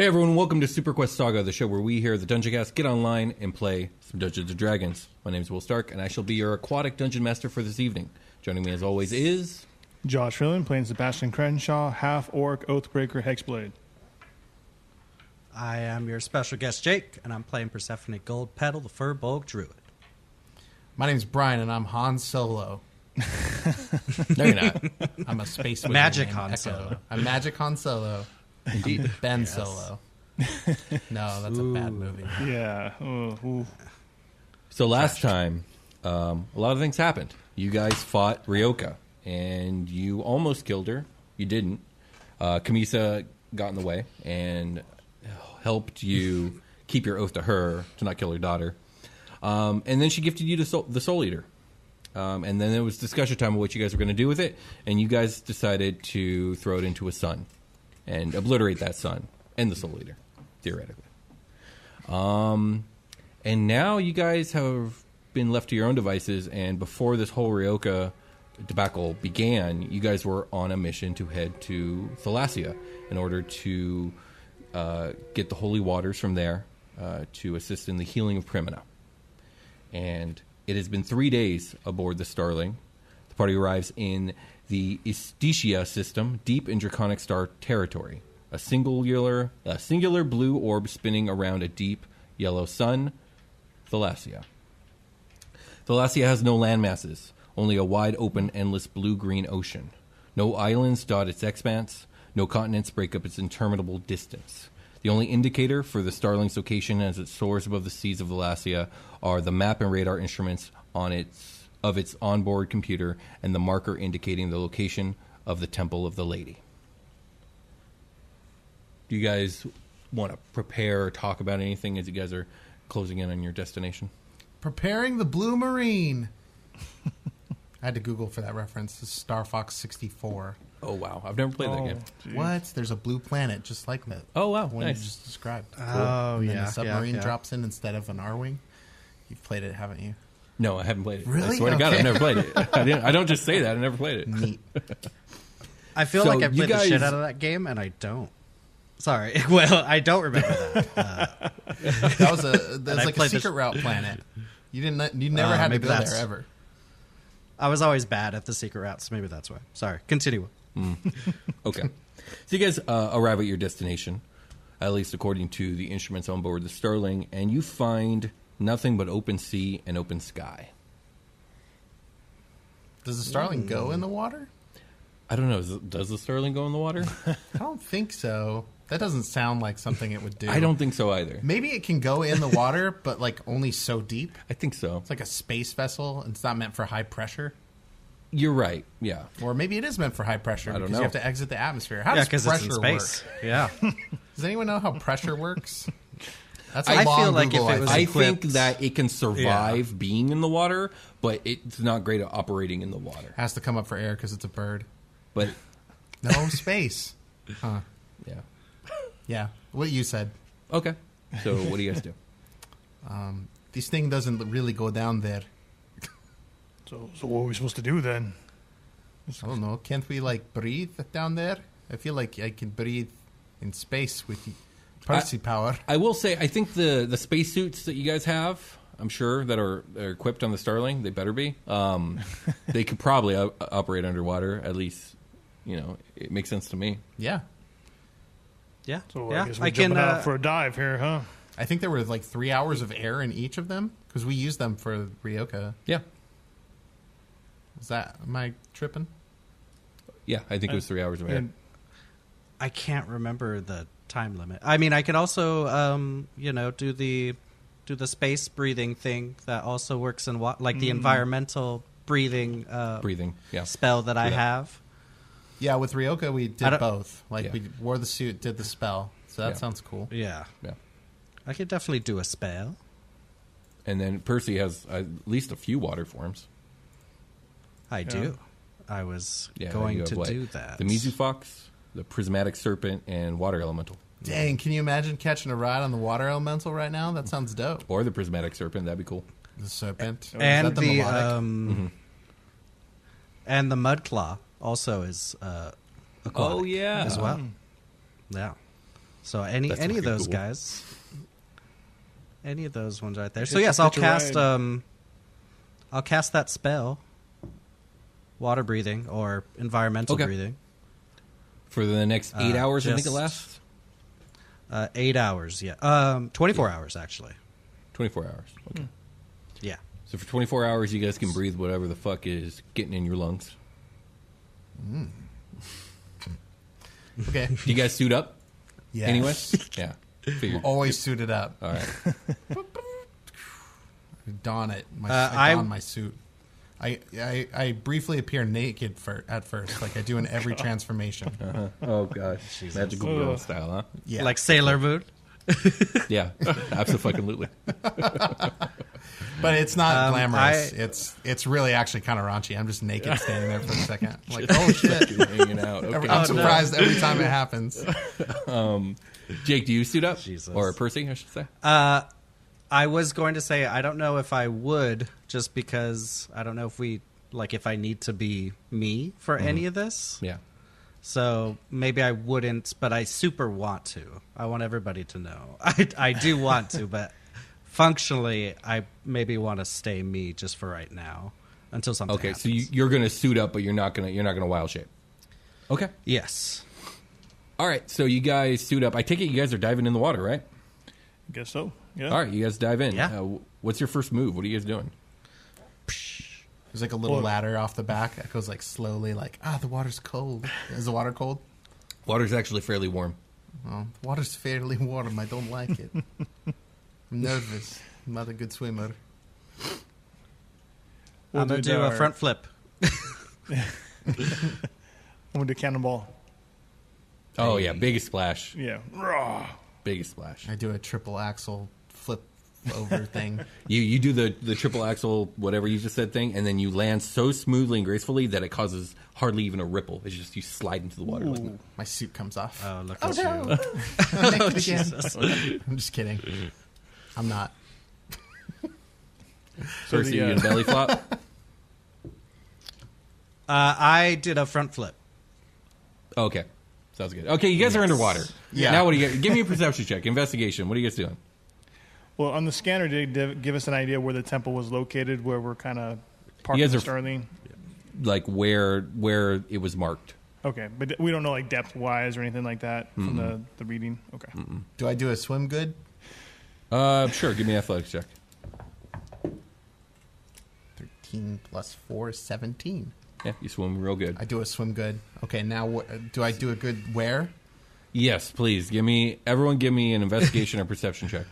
Hey everyone, welcome to Super Quest Saga, the show where we here at the Dungeon Cast get online and play some Dungeons and Dragons. My name is Will Stark, and I shall be your aquatic dungeon master for this evening. Joining me as always is Josh Freeland playing Sebastian Crenshaw, half orc, oathbreaker, hexblade. I am your special guest, Jake, and I'm playing Persephone Gold Petal, the Firbolg Druid. My name's Brian, and I'm Han Solo. No you're not. I'm a space Magic named Han Echo. Solo. I'm Magic Han Solo. Indeed. Ben Solo. no, that's a bad movie. Yeah. Oh, ooh. So last time, um, a lot of things happened. You guys fought Ryoka, and you almost killed her. You didn't. Uh, Kamisa got in the way and helped you keep your oath to her to not kill her daughter. Um, and then she gifted you to soul, the Soul Eater. Um, and then there was discussion time of what you guys were going to do with it, and you guys decided to throw it into a sun and obliterate that sun and the Soul Eater, theoretically. Um, and now you guys have been left to your own devices. And before this whole Ryoka debacle began, you guys were on a mission to head to Thalassia in order to uh, get the holy waters from there uh, to assist in the healing of Primina. And it has been three days aboard the Starling. The party arrives in the Istitia system, deep in Draconic Star territory. A singular, a singular blue orb spinning around a deep yellow sun, Thalassia. Thalassia has no landmasses, only a wide open, endless blue green ocean. No islands dot its expanse, no continents break up its interminable distance. The only indicator for the Starling's location as it soars above the seas of Thalassia are the map and radar instruments on its of its onboard computer and the marker indicating the location of the Temple of the Lady. Do you guys want to prepare or talk about anything as you guys are closing in on your destination? Preparing the Blue Marine. I had to Google for that reference. This is Star Fox 64. Oh wow, I've never played that Oh, game. geez. What? There's a blue planet just like that. Oh wow, one nice. you just described. Oh, and then yeah, And the submarine yeah, yeah. drops in instead of an Arwing. You've played it, haven't you? No, I haven't played it. Really? I Really? swear to God, I've never played it. I, didn't, I don't just say that. I never played it. Neat. I feel So like I you played the shit out of that game, and I don't. Sorry. Well, I don't remember that. Uh, That was a that's I like a played the secret sh- route planet. You didn't. You never Uh, had to maybe go that's- there ever. I was always bad at the secret routes. Maybe that's why. Sorry. Continue. Okay. So you guys uh, arrive at your destination, at least according to the instruments on board the Starling, and you find nothing but open sea and open sky. Does the Starling go in the hmm. water? I don't know. Is Does the starling go in the water? I don't think so. That doesn't sound like something it would do. I don't think so either. Maybe it can go in the water, but like only so deep. I think so. It's like a space vessel. and It's not meant for high pressure. You're right. Yeah. Or maybe it is meant for high pressure I don't because know. you have to exit the atmosphere. How yeah, does because pressure it's in space. work? Yeah. Does anyone know how pressure works? That's a I long feel like Google, if it was I equipped- think that it can survive being in the water, but it's not great at operating in the water. has to come up for air because it's a bird. But No space. Huh. yeah. Yeah, what you said. Okay. So what do you guys do? Um, this thing doesn't really go down there. So, so what are we supposed to do then? I don't know. Can't we like breathe down there? I feel like I can breathe in space with Percy power. I will say, I think the the spacesuits that you guys have, I'm sure that are, are equipped on the Starling, they better be. Um, they could probably o- operate underwater. At least, you know, it makes sense to me. Yeah, Yeah. So yeah. I guess we're I can. jumping Uh, out for a dive here, huh? I think there were like three hours of air in each of them because we used them for Ryoka. Yeah, Is that am I tripping? yeah. I think it was three hours of air. And I can't remember the time limit. I mean, I could also, um, you know, do the do the space breathing thing that also works in wa- like Mm. the environmental breathing uh, Breathing. Yeah. spell that I that. have. Yeah, with Ryoka we did both. Like Yeah. we wore the suit, did the spell. So that Yeah. sounds cool. Yeah, Yeah. I could definitely do a spell. And then Percy has at least a few water forms. I do. I was Yeah, going to what? do that. The Mizu Fox, the Prismatic Serpent, and Water Elemental. Dang, can you imagine catching a ride on the water elemental right now? That sounds dope. Or the Prismatic Serpent, that'd be cool. The serpent. and Is that the, um, Mm-hmm. and the mud claw also is uh, aquatic Oh, yeah. as well. Yeah. So any That's any of those cool. guys, any of those ones right there. So yes, I'll cast ride. um, I'll cast that spell, water breathing or environmental Okay. breathing. For the next eight Uh, hours, I think it lasts. Uh, eight hours, yeah. Um, twenty four hours actually. 24 hours. Okay. Yeah. So for 24 hours, you guys can breathe whatever the fuck is getting in your lungs. okay. Do you guys suit up? Yes. Anyway? Yeah. Figured. Always suited up. All right. Don it. My, Uh, I I- don my suit. I, I I briefly appear naked for at first, like I do in every transformation. Oh, gosh. Magical girl style, huh? Yeah, Like Sailor Moon. Yeah. Absolutely. but it's not Um, glamorous. I- it's it's really actually kind of raunchy. I'm just naked standing there for a second, like oh shit. Hanging out. Okay. I'm no. surprised every time it happens. Jake, do you suit up? Jesus. Or Percy, I should say? Uh, I was going to say I don't know if I would, just because I don't know if we like if I need to be me for mm-hmm. any of this. yeah. So maybe I wouldn't, but I super want to. I want everybody to know. I I do want to, but functionally, I maybe want to stay me just for right now until something. Okay, so happens. you, you're gonna suit up, but you're not gonna you're not gonna wild shape. Okay. yes. All right. So you guys suit up. I take it you guys are diving in the water, right? Guess so. Yeah. All right. You guys dive in. Yeah. Uh, what's your first move? What are you guys doing? There's like a little Well- ladder off the back that goes like slowly, like ah, the water's cold. Is the water cold? Water's actually fairly warm. Oh, water's fairly warm. I don't like it. I'm nervous. I'm not a good swimmer. We'll I'm gonna do do a our- front flip. I'm gonna do cannonball. Oh yeah, big splash. Yeah. Raw. Biggest splash. I do a triple axel flip over thing. You you do the the triple axel whatever you just said thing, and then you land so smoothly and gracefully that it causes hardly even a ripple. It's just you slide into the water. Like, My suit comes off. Oh look Oh, at no. you! I'm naked again. I'm just kidding. I'm not. Percy, the, you uh, in belly flop. Uh, I did a front flip. Okay, sounds good. Okay, you guys are underwater. Yeah. Now what do you get? give me a perception check? Investigation. What are you guys doing? Well, on the scanner, did it give us an idea where the temple was located, where we're kind of parked guys in are- Starling? Like where where it was marked. Okay, but we don't know like depth wise or anything like that from the, the reading. Okay. Do I do a swim good? Uh, sure. Give me an athletics check. 13 plus 4 is 17. Yeah, you swim real good. I do a swim good. Okay, now what, do I do a good where? Yes, please. Give me everyone. Give me an investigation or perception check,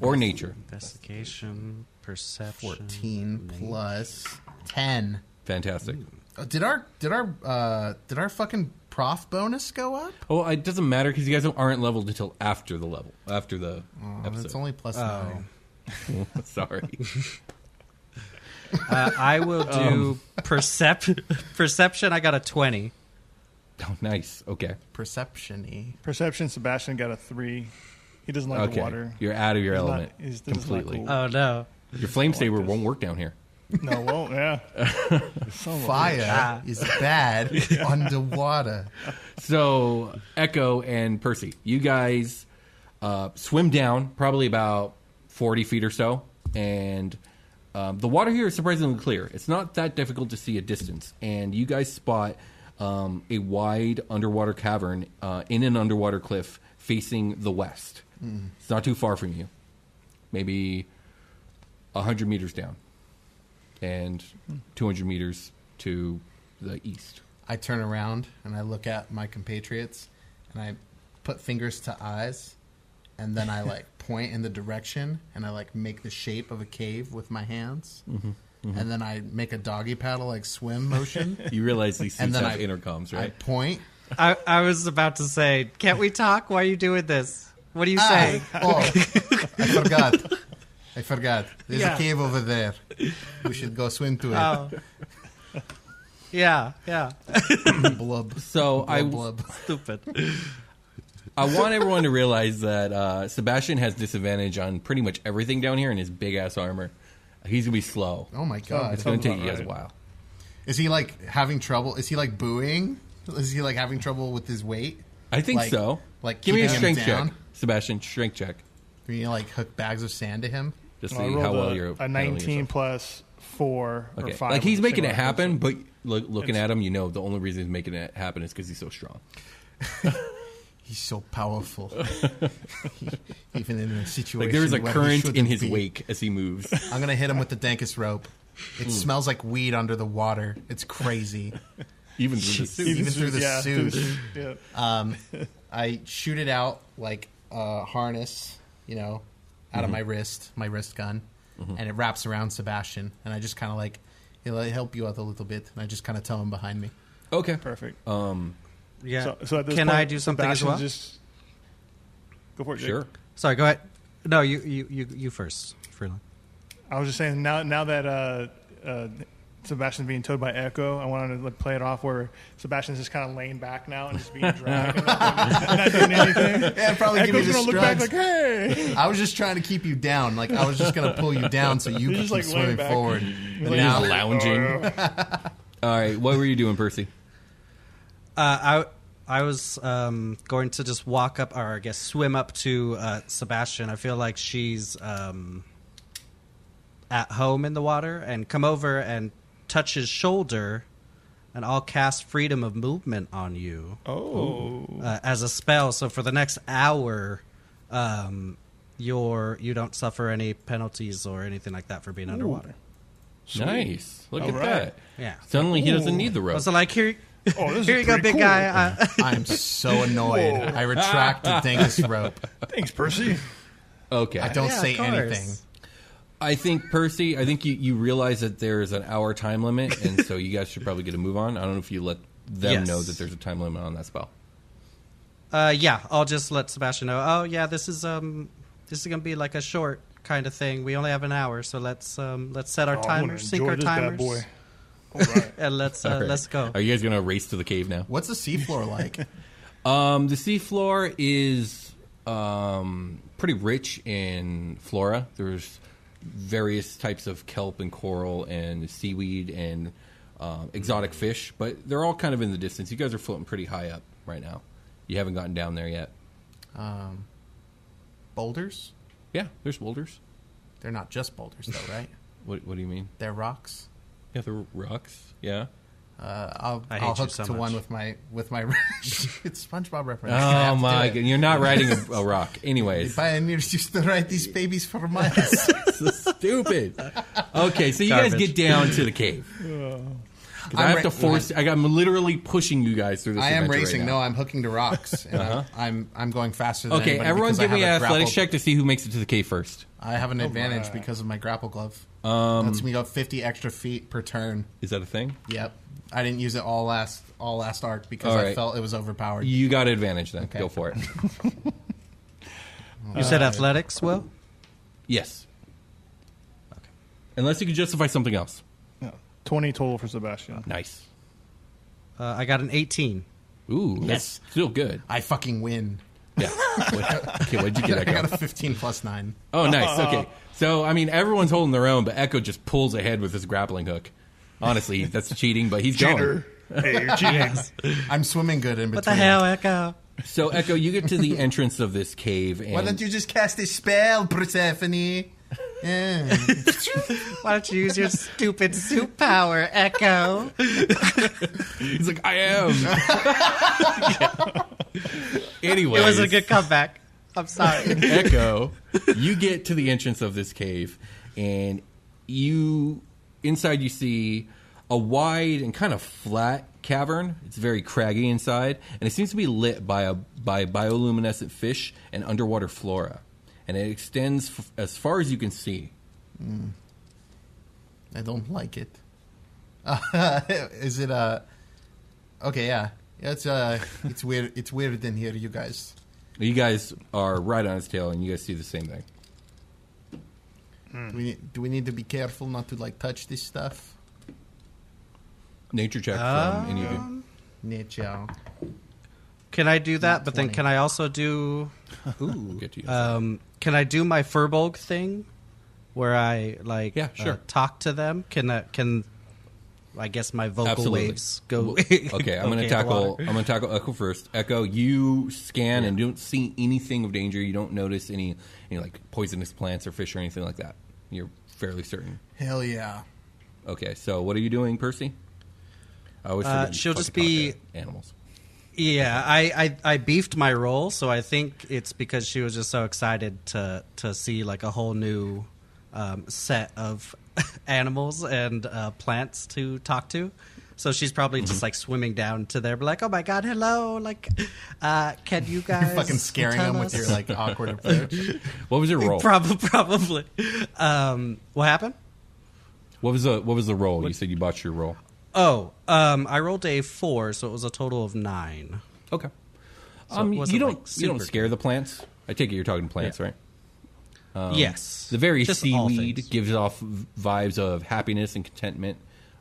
or nature. Investigation, perception. 14 plus 10. Fantastic. Oh, did our did our uh, did our fucking prof bonus go up? Oh, it doesn't matter because you guys aren't leveled until after the level, after the Oh, episode. it's only plus Oh. 9. Sorry. Uh, I will do percep- perception. I got a twenty. oh, nice. Okay. Perception-y. Perception. Sebastian got a three. He doesn't like okay. the water. You're out of your He's not- element he's- this is not completely. cool. Oh no! Your flame saber won't work down here. No, well, yeah. Son of a Fire is bad underwater. So Echo and Percy, you guys uh, swim down probably about forty feet or so, and um, the water here is surprisingly clear. It's not that difficult to see a distance, and you guys spot um, a wide underwater cavern uh, in an underwater cliff facing the west. It's not too far from you, maybe hundred meters down, and two hundred meters to the east. I turn around and I look at my compatriots and I put fingers to eyes and then I like point in the direction and I like make the shape of a cave with my hands, Mm-hmm, and then I make a doggy paddle like swim motion. You realize these And suits then have I- intercoms, I right? point. I, I was about to say, can't we talk? Why are you doing this? What are you Ah, saying? oh, I forgot. I forgot. There's Yeah. a cave over there. We should go swim to it. Oh. Yeah, yeah. blub. So I, blub, blub. Stupid. I want everyone to realize that uh, Sebastian has disadvantage on pretty much everything down here in his big ass armor. He's gonna be slow. Oh my god. It's gonna take you guys a while. Is he like having trouble? Is he like booing? Is he like having trouble with his weight? I think Like- so. like give me a keeping him strength down? check, Sebastian. Strength check. Can you like hook bags of sand to him? Just I see rolled how well a, you're a handling 19 yourself. plus four or Okay, five. like he's with making it single happen, rifle. but look, looking It's- at him, you know the only reason he's making it happen is because he's so strong. He's so powerful. Even in a situation Like there's a where current in his be. wake as he moves. I'm gonna hit him with the dankest rope. It smells like weed under the water. It's crazy. Even through the suit. Even through the yeah, suit. through the- yeah. Um, I shoot it out like a harness, you know, out of my wrist, my wrist gun, and it wraps around Sebastian. And I just kind of like, he'll help you out a little bit. And I just kind of tell him behind me. Okay. Perfect. Um, Yeah. So, so at this Can point, I do something as Sebastian's well? Just go for it. Jake. sure. Sorry, go ahead. No, you you you, you first, Freeland. I was just saying now now that uh, uh, Sebastian's being towed by Echo, I wanted to like, play it off where Sebastian's just kind of laying back now and just being dragged and not, doing- anything. Yeah, probably give me Echo's the gonna look back like, hey. I was just trying to keep you down. Like I was just gonna pull you down so you He's could just, keep like, laying swimming forward. He's But like, now, lounging. All right. What were you doing, Percy? Uh, I I was um, going to just walk up, or I guess swim up to uh, Sebastian. I feel like she's um, at home in the water, and come over and touch his shoulder, and I'll cast freedom of movement on you Oh. uh, as a spell. So for the next hour, um, you're you don't suffer any penalties or anything like that for being underwater. Nice. Look All at right. that. Yeah. Suddenly he doesn't need the rope. So like here, Oh, this is here you go, big cool. guy. Uh, I'm so annoyed. I retract the dankest rope. Thanks, Percy. Okay. I don't Yeah, say anything. I think Percy. I think you, you realize that there is an hour time limit, and so you guys should probably get a move on. I don't know if you let them Yes. know that there's a time limit on that spell. Uh, yeah, I'll just let Sebastian know. Oh, yeah, this is um, this is gonna be like a short kind of thing. We only have an hour, so let's um, let's set our Oh, timers, sync our timers, bad boy. All right. and let's uh, All right. let's go. Are you guys gonna race to the cave now? What's the seafloor like? Um, the seafloor is um, pretty rich in flora. There's various types of kelp and coral and seaweed and um, exotic fish, but they're all kind of in the distance. You guys are floating pretty high up right now. You haven't gotten down there yet. Um, boulders? Yeah, there's boulders. They're not just boulders, though, right? What, what do you mean? They're rocks. Yeah, they're rocks. Yeah. Uh, I'll, I hate I'll you hook so to much. one with my with my. it's SpongeBob reference. Oh my god, you're not riding a, a rock. The Anyways, pioneers used to ride these babies for miles. so stupid. Okay, so you guys Garbage. get down to the cave. 'Cause I I'm have to ra- force. I got, I'm literally pushing you guys through this. I am adventure right racing. now. no, I'm hooking to rocks, and I'm, I'm I'm going faster. than Okay, anybody everyone, because give me an have a athletics grapple- check to see who makes it to the cave first. I have an advantage right. because of my grapple glove. Um, Lets me go 50 extra feet per turn. Is that a thing? Yep. I didn't use it all last all last arc because All I right. felt it was overpowered. You got advantage then. Okay. Go for it. You said athletics, Will? yes. Okay. Unless you can justify something else. Yeah. 20 total for Sebastian. Nice. Uh, I got an 18. Ooh, Yes. that's still good. I fucking win. Yeah. What- okay, what'd you get, I got a 15 plus 9. Oh, nice. Okay. So, I mean, everyone's holding their own, but Echo just pulls ahead with his grappling hook. Honestly, that's cheating, but he's going. Hey, you're cheating. I'm swimming good in between. What the hell, Echo? So, Echo, you get to the entrance of this cave, and Why don't you just cast a spell, Persephone? Yeah. Why don't you use your stupid soup power, Echo? he's like, I am. Anyway, It was a good comeback. I'm sorry. Echo, you get to the entrance of this cave, and you inside you see a wide and kind of flat cavern. It's very craggy inside, and it seems to be lit by a by bioluminescent fish and underwater flora. and it extends f- as far as you can see. I don't like it. Uh, is it uh Okay, yeah. Yeah, It's uh it's weird it's weird in here, you guys. You guys are right on its tail, and you guys see the same thing. Do we do we need to be careful not to like touch this stuff? Nature check from any of you. Nature. Can I do that? But then 20. can I also do? We'll get to you. Um, can I do my Firbolg thing, where I like Yeah, sure. uh, talk to them? Can I, can I guess my vocal Absolutely. waves go? Okay, I'm going to okay tackle. I'm going to tackle Echo first. Echo, you scan and don't see anything of danger. You don't notice any, any like poisonous plants or fish or anything like that. You're fairly certain. Hell yeah. Okay, so what are you doing, Percy? I always Uh, she'll just be- animals. Yeah, I, I I beefed my role, so I think it's because she was just so excited to to see like a whole new um, set of animals and uh, plants to talk to. So she's probably just Mm-hmm. like swimming down to there, be like, "Oh my god, hello! Like, uh, can you guys Fucking scaring tell them us?" with your like awkward approach. What was your role? Probably, probably. Um, what happened? What was the What was the roll? You said you bought your roll. Oh, um, I rolled a four, so it was a total of nine. Okay. So um, it wasn't, you don't like, you don't super scare the plants. I take it you're talking plants, right? Yes, The very Just all seaweed things. gives off vibes of happiness and contentment,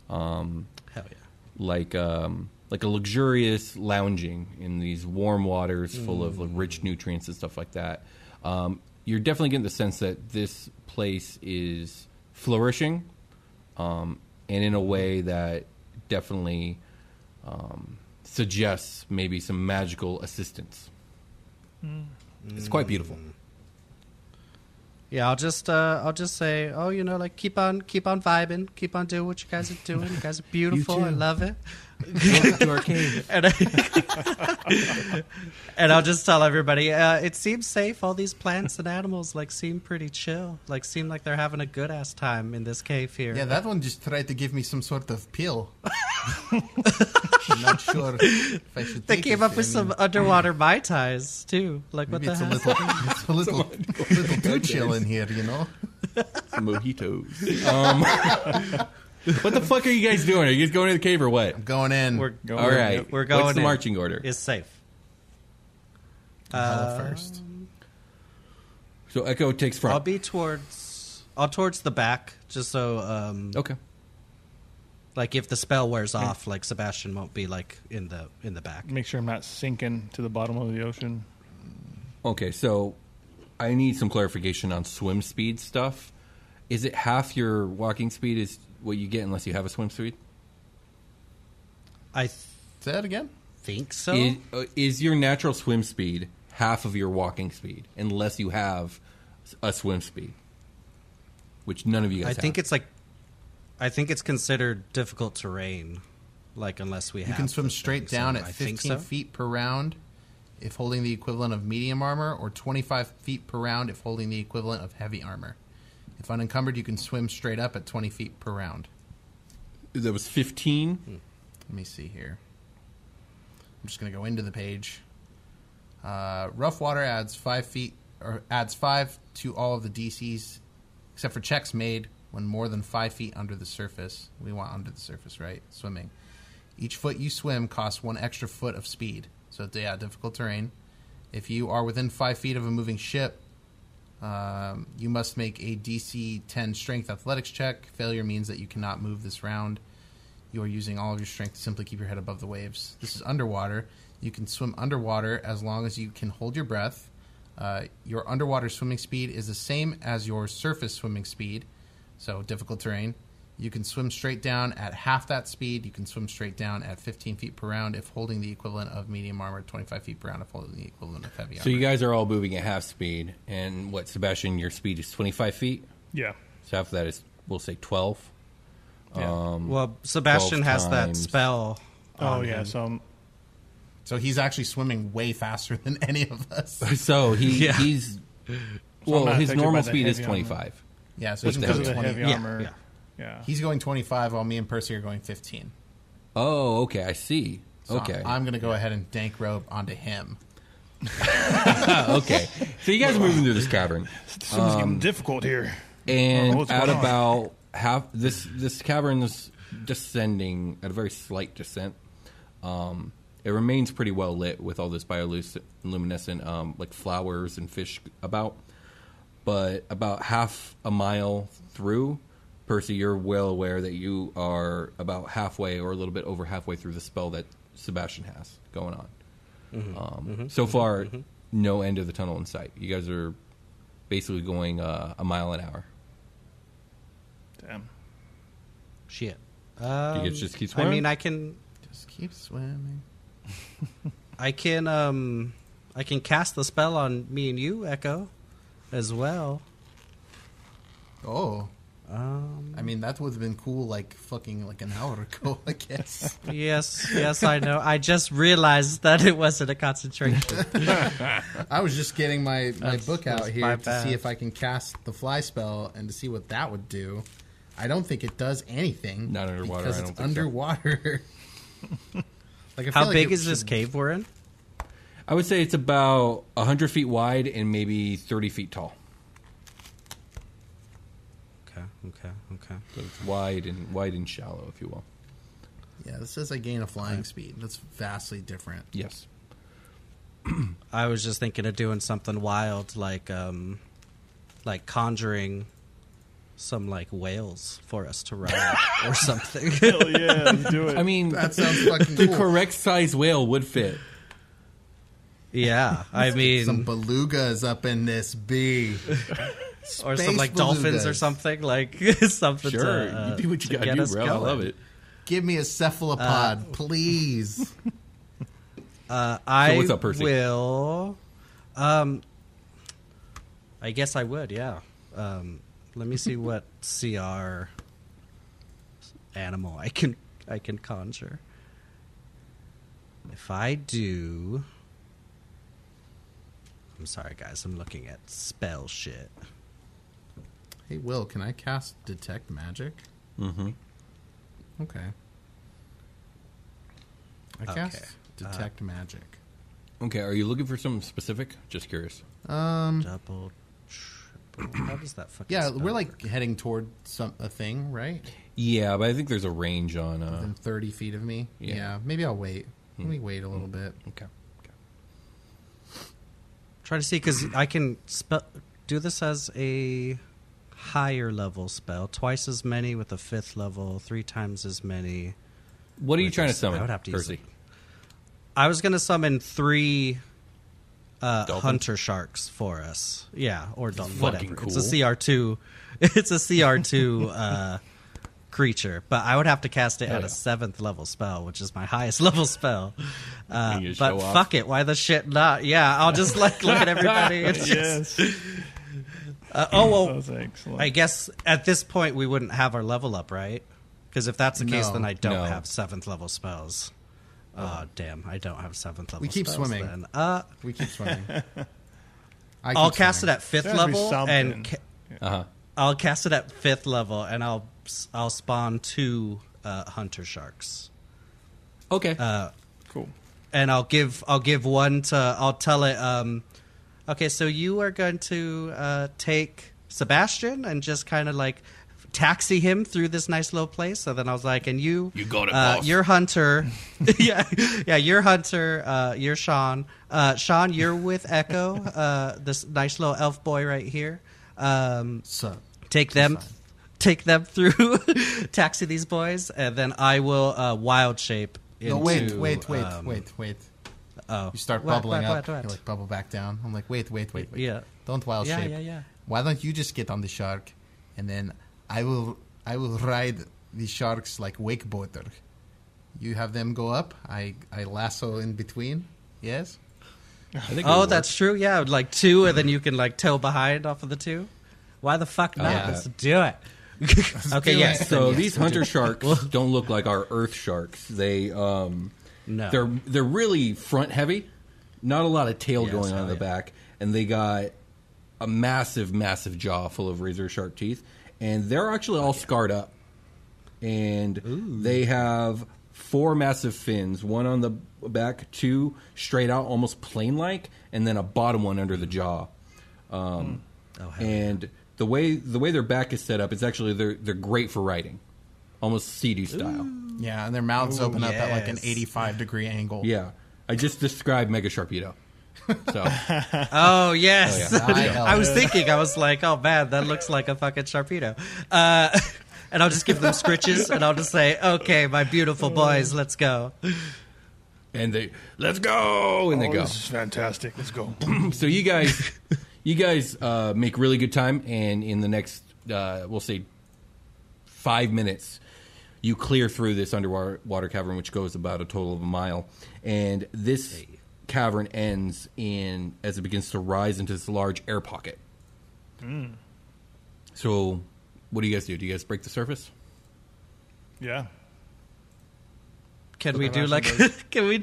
um, Hell yeah. like um, like a luxurious lounging in these warm waters full of like, rich nutrients and stuff like that. Um, you're definitely getting the sense that this place is flourishing, um, and in a way that definitely um, suggests maybe some magical assistance. It's quite beautiful. Yeah, I'll just uh, I'll just say, oh, you know, like keep on keep on vibing, keep on doing what you guys are doing. You guys are beautiful. I love it. To our cave. And, I, and I'll just tell everybody, uh, it seems safe. All these plants and animals like seem pretty chill. Like seem like they're having a good ass time in this cave here. Yeah, that one just tried to give me some sort of pill. I'm not sure if I should they take came it. up with I some mean, underwater mai tais too. Like what Maybe the it's a little, it's a little, little too chill in here, you know. mojitos. Um, what the fuck are you guys doing? Are you guys going to the cave or what? I'm going in. We're Go All in. we're going. What's the in. marching order? Is safe. hella first. so Echo takes front. I'll be towards. I'll towards the back, just so um, okay. like if the spell wears off, like Sebastian won't be like in the in the back. Make sure I'm not sinking to the bottom of the ocean. Okay. So I need some clarification on swim speed stuff. Is it half your walking speed is what you get unless you have a swim speed? I th- Say that again. think so. Is, uh, is your natural swim speed half of your walking speed unless you have a swim speed? Which none of you guys I think it's like, I think it's considered difficult terrain, like unless we You have. can swim the straight thing, down so at I think 15 so. feet per round if holding the equivalent of medium armor, or 25 feet per round if holding the equivalent of heavy armor. If unencumbered, you can swim straight up at 20 feet per round. That was 15. Let me see here. I'm just going to go into the page. Uh, rough water adds five feet or adds five to all of the DCs, except for checks made when more than five feet under the surface. We want under the surface, right? Swimming. Each foot you swim costs one extra foot of speed. So yeah, difficult terrain. If you are within five feet of a moving ship, um, you must make a DC 10 Strength Athletics check. Failure means that you cannot move this round. You are using all of your strength to simply keep your head above the waves. This is underwater. You can swim underwater as long as you can hold your breath. Uh, your underwater swimming speed is the same as your surface swimming speed, so difficult terrain. You can swim straight down at half that speed. You can swim straight down at 15 feet per round if holding the equivalent of medium armor, 25 feet per round if holding the equivalent of heavy armor. So you guys are all moving at half speed, and what, Sebastian? Your speed is twenty five feet. Yeah. So half of that is, we'll say twelve. Yeah. Um, Well, Sebastian 12 has that spell. oh yeah. him. So I'm, So he's actually swimming way faster than any of us. so he Yeah. he's I'm well, not his normal speed is twenty five. armor. Yeah, so What's he the can go because of the heavy armor. yeah. Yeah. He's going 25 while me and Percy are going 15. Oh, okay, I see. So okay, I'm going to go ahead and dank rope onto him. okay, so you guys are moving through this cavern, This one's getting difficult here. and at going on? about half this this cavern is descending at a very slight descent. Um, it remains pretty well lit with all this bioluminescent um, like flowers and fish about. But about half a mile through, Percy, you're well aware that you are about halfway or a little bit over halfway through the spell that Sebastian has going on. Um, so far, no end of the tunnel in sight. You guys are basically going uh, a mile an hour. Damn. Shit. You Um, guys just keep I mean, I can, Just keep swimming. I can, um, I can cast the spell on me and you, Echo, as well. Oh, Um, I mean that would have been cool, like fucking like an hour ago, I guess. yes, yes, I know. I just realized that it wasn't a concentration. I was just getting my, my That's- book out here to bad. see if I can cast the fly spell and to see what that would do. I don't think it does anything. Not underwater, because I don't it's think so. underwater. like I How feel like big it is this cave we're in? I would say it's about 100 feet wide and maybe 30 feet tall. Okay, okay, okay. So it's wide and wide and shallow, if you will. Yeah, this says I gain a flying speed. That's vastly different. Yes. I was just thinking of doing something wild, like um, like conjuring some like whales for us to ride or something. Hell yeah, let's do it. I mean, That sounds fucking the cool. correct size whale would fit. yeah, I mean, some belugas up in this bee. or Space some like dolphins or something, like something. Sure, to, uh, you do what you gotta do, us bro. I love it. Give me a cephalopod, Uh, please. Uh, I what's up, Percy? will. Um, I guess I would. Yeah. Um, let me see what CR animal I can I can conjure. If I do, I'm sorry, guys. I'm looking at spell shit. Hey, Will, can I cast detect magic? Mm-hmm. Okay. I Okay. cast detect magic. Okay, are you looking for something specific? Just curious. Um, Double, triple. How does that fucking? yeah, spell we're work? like heading toward some a thing, right? Yeah, but I think there's a range on. Uh, Within thirty feet of me. Yeah. Yeah, maybe I'll wait. Let me wait a little bit. okay. okay. Try to see because I can spell do this as a higher level spell, twice as many with a fifth level, three times as many. What are you With trying to summon, I would have to use Percy? I was gonna summon three uh, hunter sharks for us. Yeah, or dol- Fucking whatever. It's a. CR two. It's a CR two uh, creature, but I would have to cast it Hell at yeah. a seventh level spell, which is my highest level spell. Uh, but show off. fuck it, why the shit not? Yeah, I'll just like look at everybody. And just, yes. Uh, oh well, That was excellent. I guess at this point we wouldn't have our level up, right? Because if that's the case, No. then I don't No. have seventh level spells. Oh, damn! I don't have seventh level. Spells. We keep spells swimming. Then. Uh, We keep swimming. I I'll cast swimming. it at fifth There's gotta be level, and ca- Uh huh. I'll cast it at fifth level, and I'll I'll spawn two uh, hunter sharks, Okay. uh, cool. and I'll give I'll give one to I'll tell it. Um, okay, so you are going to uh, take Sebastian and just kind of like taxi him through this nice little place. So then I was like, and you, You got it, uh, boss. You're Hunter, yeah, yeah. You're Hunter. Uh, you're Sean. Uh, Sean, you're with Echo. Uh, this nice little elf boy right here. Um, So, take them take them through taxi these boys and then i will uh, wild shape into, no, wait, wait, wait, um, wait, wait. Oh You start What, bubbling what, up. what, what? You like bubble back down. I'm like, wait, wait, wait, wait. Yeah. Don't wild Yeah, shape. yeah, yeah. Why don't you just get on the shark, and then I will, I will ride the sharks like wakeboarder. You have them go up. I, I lasso in between. Yes. I think oh would that's true yeah like two and then you can like tow behind off of the two why the fuck not yeah. let's do it okay yes. So yes, these hunter sharks don't look like our earth sharks. They um No. they're they're really front heavy. Not a lot of tail Yes, going on in the yeah. back and they got a massive massive jaw full of razor sharp teeth and they're actually all scarred up. And they have four massive fins, one on the back, two straight out, almost plane like, and then a bottom one under the jaw. Um, Oh, hell and the way the way their back is set up, it's actually they're they're great for riding, almost seedy style. Yeah, and their mouths open up at like an yes. 85 degree angle. Yeah, I just described Mega Sharpedo. So Oh yes, Oh, yeah. I was thinking. I was like, oh man, that looks like a fucking sharpedo. Uh, and I'll just give them scritches, and I'll just say, okay, my beautiful boys, let's go. and they let's go and they Oh, go. This is fantastic. Let's go. So you guys, you guys uh, make really good time, and in the next, uh, we'll say, five minutes, you clear through this underwater cavern, which goes about a total of a mile, and this cavern ends in as it begins to rise into this large air pocket. So, what do you guys do? Do you guys break the surface? Yeah. Can we do like? can we?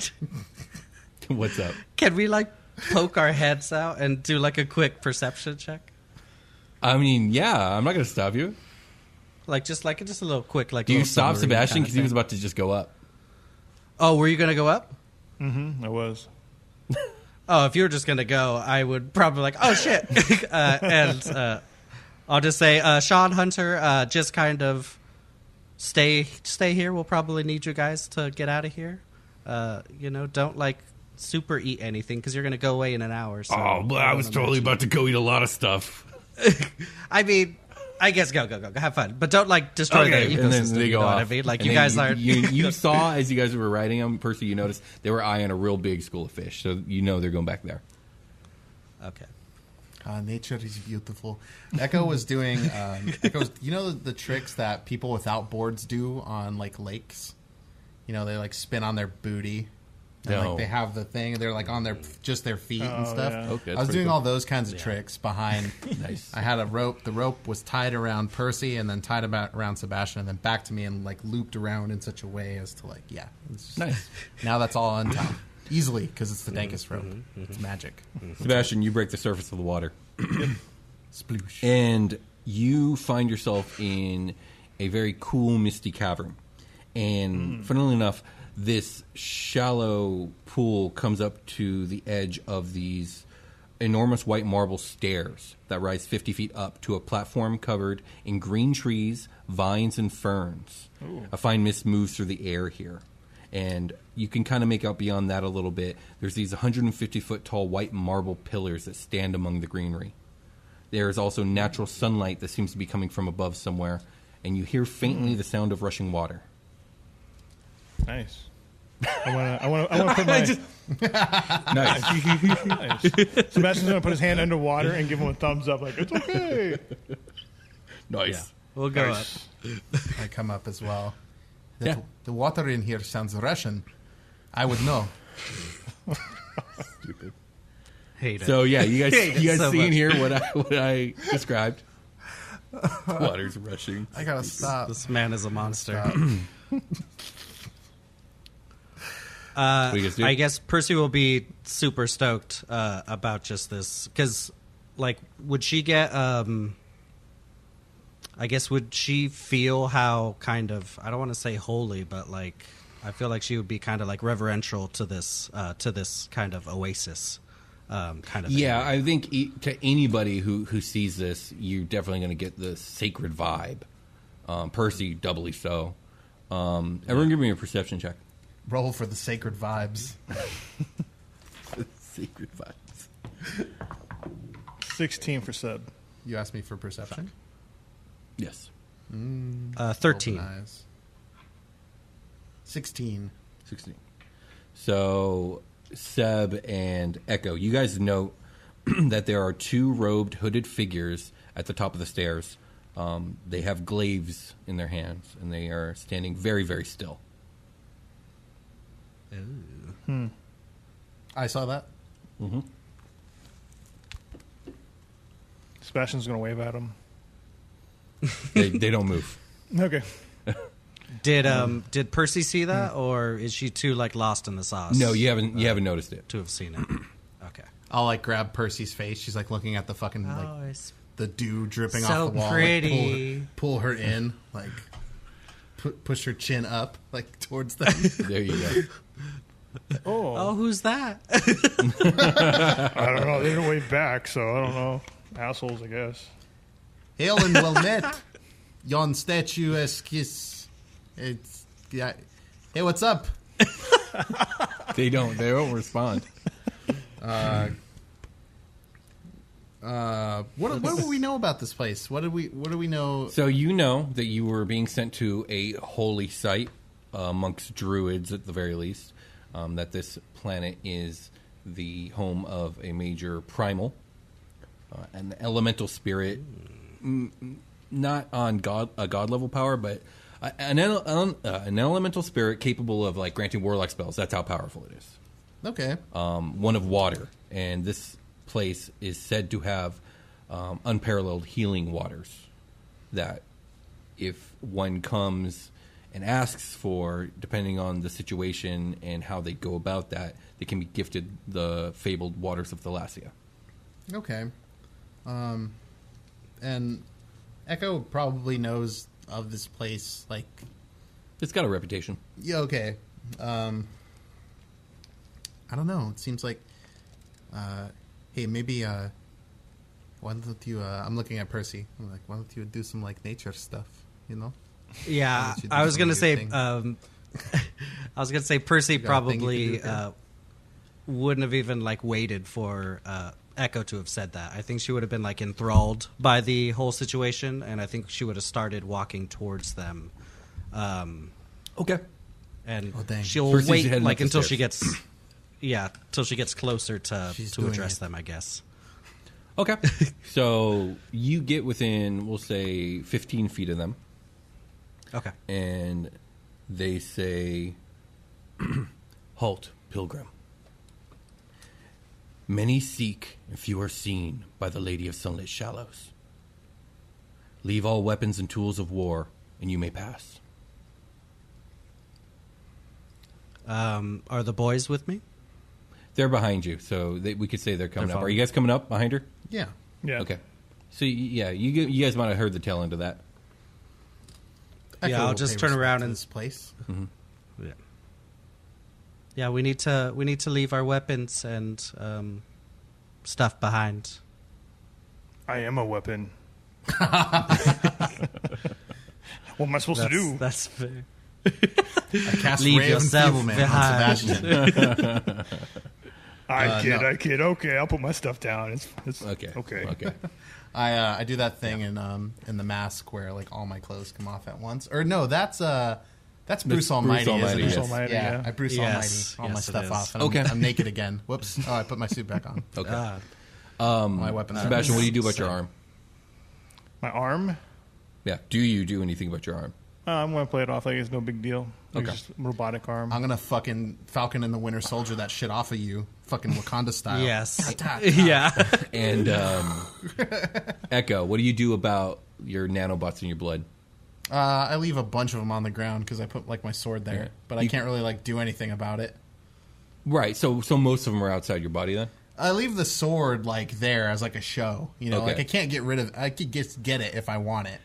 What's up? Can we like poke our heads out and do like a quick perception check? I mean, yeah, I'm not going to stop you. Like just like just a little quick like. Do you little stop Sebastian because he was about to just go up? Oh, were you gonna go up? Mm-hmm. I was. Oh, if you were just gonna go, I would probably like, oh shit, uh, and uh, I'll just say, uh, Sean Hunter, uh, just kind of stay stay here. We'll probably need you guys to get out of here. Uh, you know, don't like super eat anything because you're gonna go away in an hour. So Oh, but I was totally about to go eat a lot of stuff. I mean, I guess go go go go have fun, but don't like destroy the ecosystem. and then they you go know off. what I mean? Like And you then guys are. You, you saw as you guys were riding them, Percy. You noticed they were eyeing a real big school of fish, so you know they're going back there. okay. Uh, nature is beautiful. Echo was doing. Um, Echo, was, you know the, the tricks that people without boards do on like lakes. You know they like spin on their booty. And, No. like they have the thing. They're like on their just their feet and Oh, stuff. yeah. Oh, okay, that's I was pretty doing cool. all those kinds of tricks behind. Nice. I had a rope. The rope was tied around Percy and then tied about around Sebastian and then back to me and like looped around in such a way as to like yeah. It's just, Nice. Now that's all untied easily because it's the mm-hmm. dankest rope. Mm-hmm. It's mm-hmm. magic. Mm-hmm. Sebastian, you break the surface of the water, Sploosh. and you find yourself in a very cool, misty cavern. And hmm. funnily enough, this shallow pool comes up to the edge of these enormous white marble stairs that rise 50 feet up to a platform covered in green trees, vines, and ferns. A fine mist moves through the air here. And you can kind of make out beyond that a little bit. There's these 150 foot tall white marble pillars that stand among the greenery. There is also natural sunlight that seems to be coming from above somewhere, and you hear faintly mm. the sound of rushing water. Nice. I want to. I want to. I want to put my. Nice. nice. Sebastian's going to put his hand underwater and give him a thumbs up, like it's okay. nice. We'll go Nice. up. I come up as well. The, Yeah. the water in here sounds Russian. I would know. Stupid. Hate it. So yeah, you guys, Hate it you guys so seeing much. here what I what I described? Water's rushing. I gotta stop. this man is a monster. Stop. Uh, What do you guys do? I guess Percy will be super stoked uh, about just this because, like, would she get? Um, I guess would she feel how kind of I don't want to say holy, but like I feel like she would be kind of like reverential to this uh, to this kind of oasis um, kind of. Yeah, area. I think e- to anybody who who sees this, you're definitely going to get the sacred vibe. Um, Percy, doubly so. Um, everyone, give me a perception check. Roll for the sacred vibes. Sacred vibes. Sixteen for sub. You asked me for perception. Yes, uh, thirteen. Sixteen. sixteen. So Seb and Echo, you guys know that there are two robed, hooded figures at the top of the stairs. Um, they have glaives in their hands, and they are standing very, very still. Hmm. I saw that. Mm-hmm. Sebastian's going to wave at him. They, they don't move. Okay. Did um, um did Percy see that, hmm. or is she too like lost in the sauce? No, you haven't. You uh, haven't noticed it. to have seen it. Okay. I'll like grab Percy's face. She's like looking at the fucking oh, like Oh, it's the dew dripping So off the wall. like, pretty. pull, her, pull her in. Like pu- push her chin up, like towards them. There you go. Oh, Oh, who's that? I don't know. They didn't wave back, so I don't know. Assholes, I guess. Hail and well met. Yon statuesque. esquisse. It's yeah. Hey, what's up? They don't. They don't respond. Uh, what what do we know about this place? What do we what do we know? So you know that you were being sent to a holy site uh, amongst druids, at the very least. Um, that this planet is the home of a major primal, uh, an elemental spirit, mm, mm, not on god a god level power, but an ele- um, uh, an elemental spirit capable of like granting warlock spells. That's how powerful it is. Okay, um, one of water, and this place is said to have um, unparalleled healing waters. That if one comes and asks for, depending on the situation and how they go about that, they can be gifted the fabled waters of Thalassia. okay. Um, and Echo probably knows of this place. Like, It's got a reputation. yeah, okay. Um, I don't know. It seems like, uh, hey, maybe uh, why don't you? Uh, I'm looking at Percy. I'm like, why don't you do some like nature stuff? You know? Yeah, Why don't you do I was gonna say. Um, I was gonna say Percy got a thing you can probably uh, wouldn't have even like waited for uh, Echo to have said that. I think she would have been like enthralled by the whole situation, and I think she would have started walking towards them. Um, Okay. and Oh, she'll Percy's wait like until she gets, yeah, till she gets closer to She's to address it. them. I guess. Okay. so you get within, we'll say, 15 feet of them. Okay. and they say, Halt, pilgrim. Many seek, and few are seen by the Lady of Sunlit Shallows. Leave all weapons and tools of war, and you may pass. Um, are the boys with me? They're behind you, so they, we could say they're coming They're up. Are following. you guys coming up behind her? Yeah. Yeah. Okay. So, y- yeah, you, g- you guys might have heard the tail end of that. Yeah, I'll will just turn around to and- this place. Yeah. Yeah, we need to we need to leave our weapons and um, stuff behind. I am a weapon. what am I supposed That's, to do? that's fair. I cast Leave Ray of yourself Enfeeblement behind. on Sebastian. I Uh, kid, no. I kid. Okay, I'll put my stuff down. It's, it's Okay. Okay. Okay. I uh, I do that thing in um in the mask where like all my clothes come off at once. Or no, that's uh that's Bruce Bruce Almighty, Almighty, isn't it? yes. Almighty, yeah, yeah. I Bruce Yes, Almighty all my yes, it stuff is. off. And Okay. I'm, I'm naked again. Whoops! Oh, I put my suit back on. Okay. Ah, my weapon. Sebastian, what do you do about your arm? My arm? Yeah. Do you do anything about your arm? Uh, I'm going to play it off like it's no big deal. Like Okay. just robotic arm. I'm gonna fucking Falcon and the Winter Soldier that shit off of you, fucking Wakanda style. yes. Yeah. And um, Echo, what do you do about your nanobots in your blood? Uh, I leave a bunch of them on the ground because I put like my sword there, Yeah. but I You- can't really like do anything about it. Right. So so most of them are outside your body then. I leave the sword like there as like a show. You know, Okay. like I can't get rid of. I could get get it if I want it.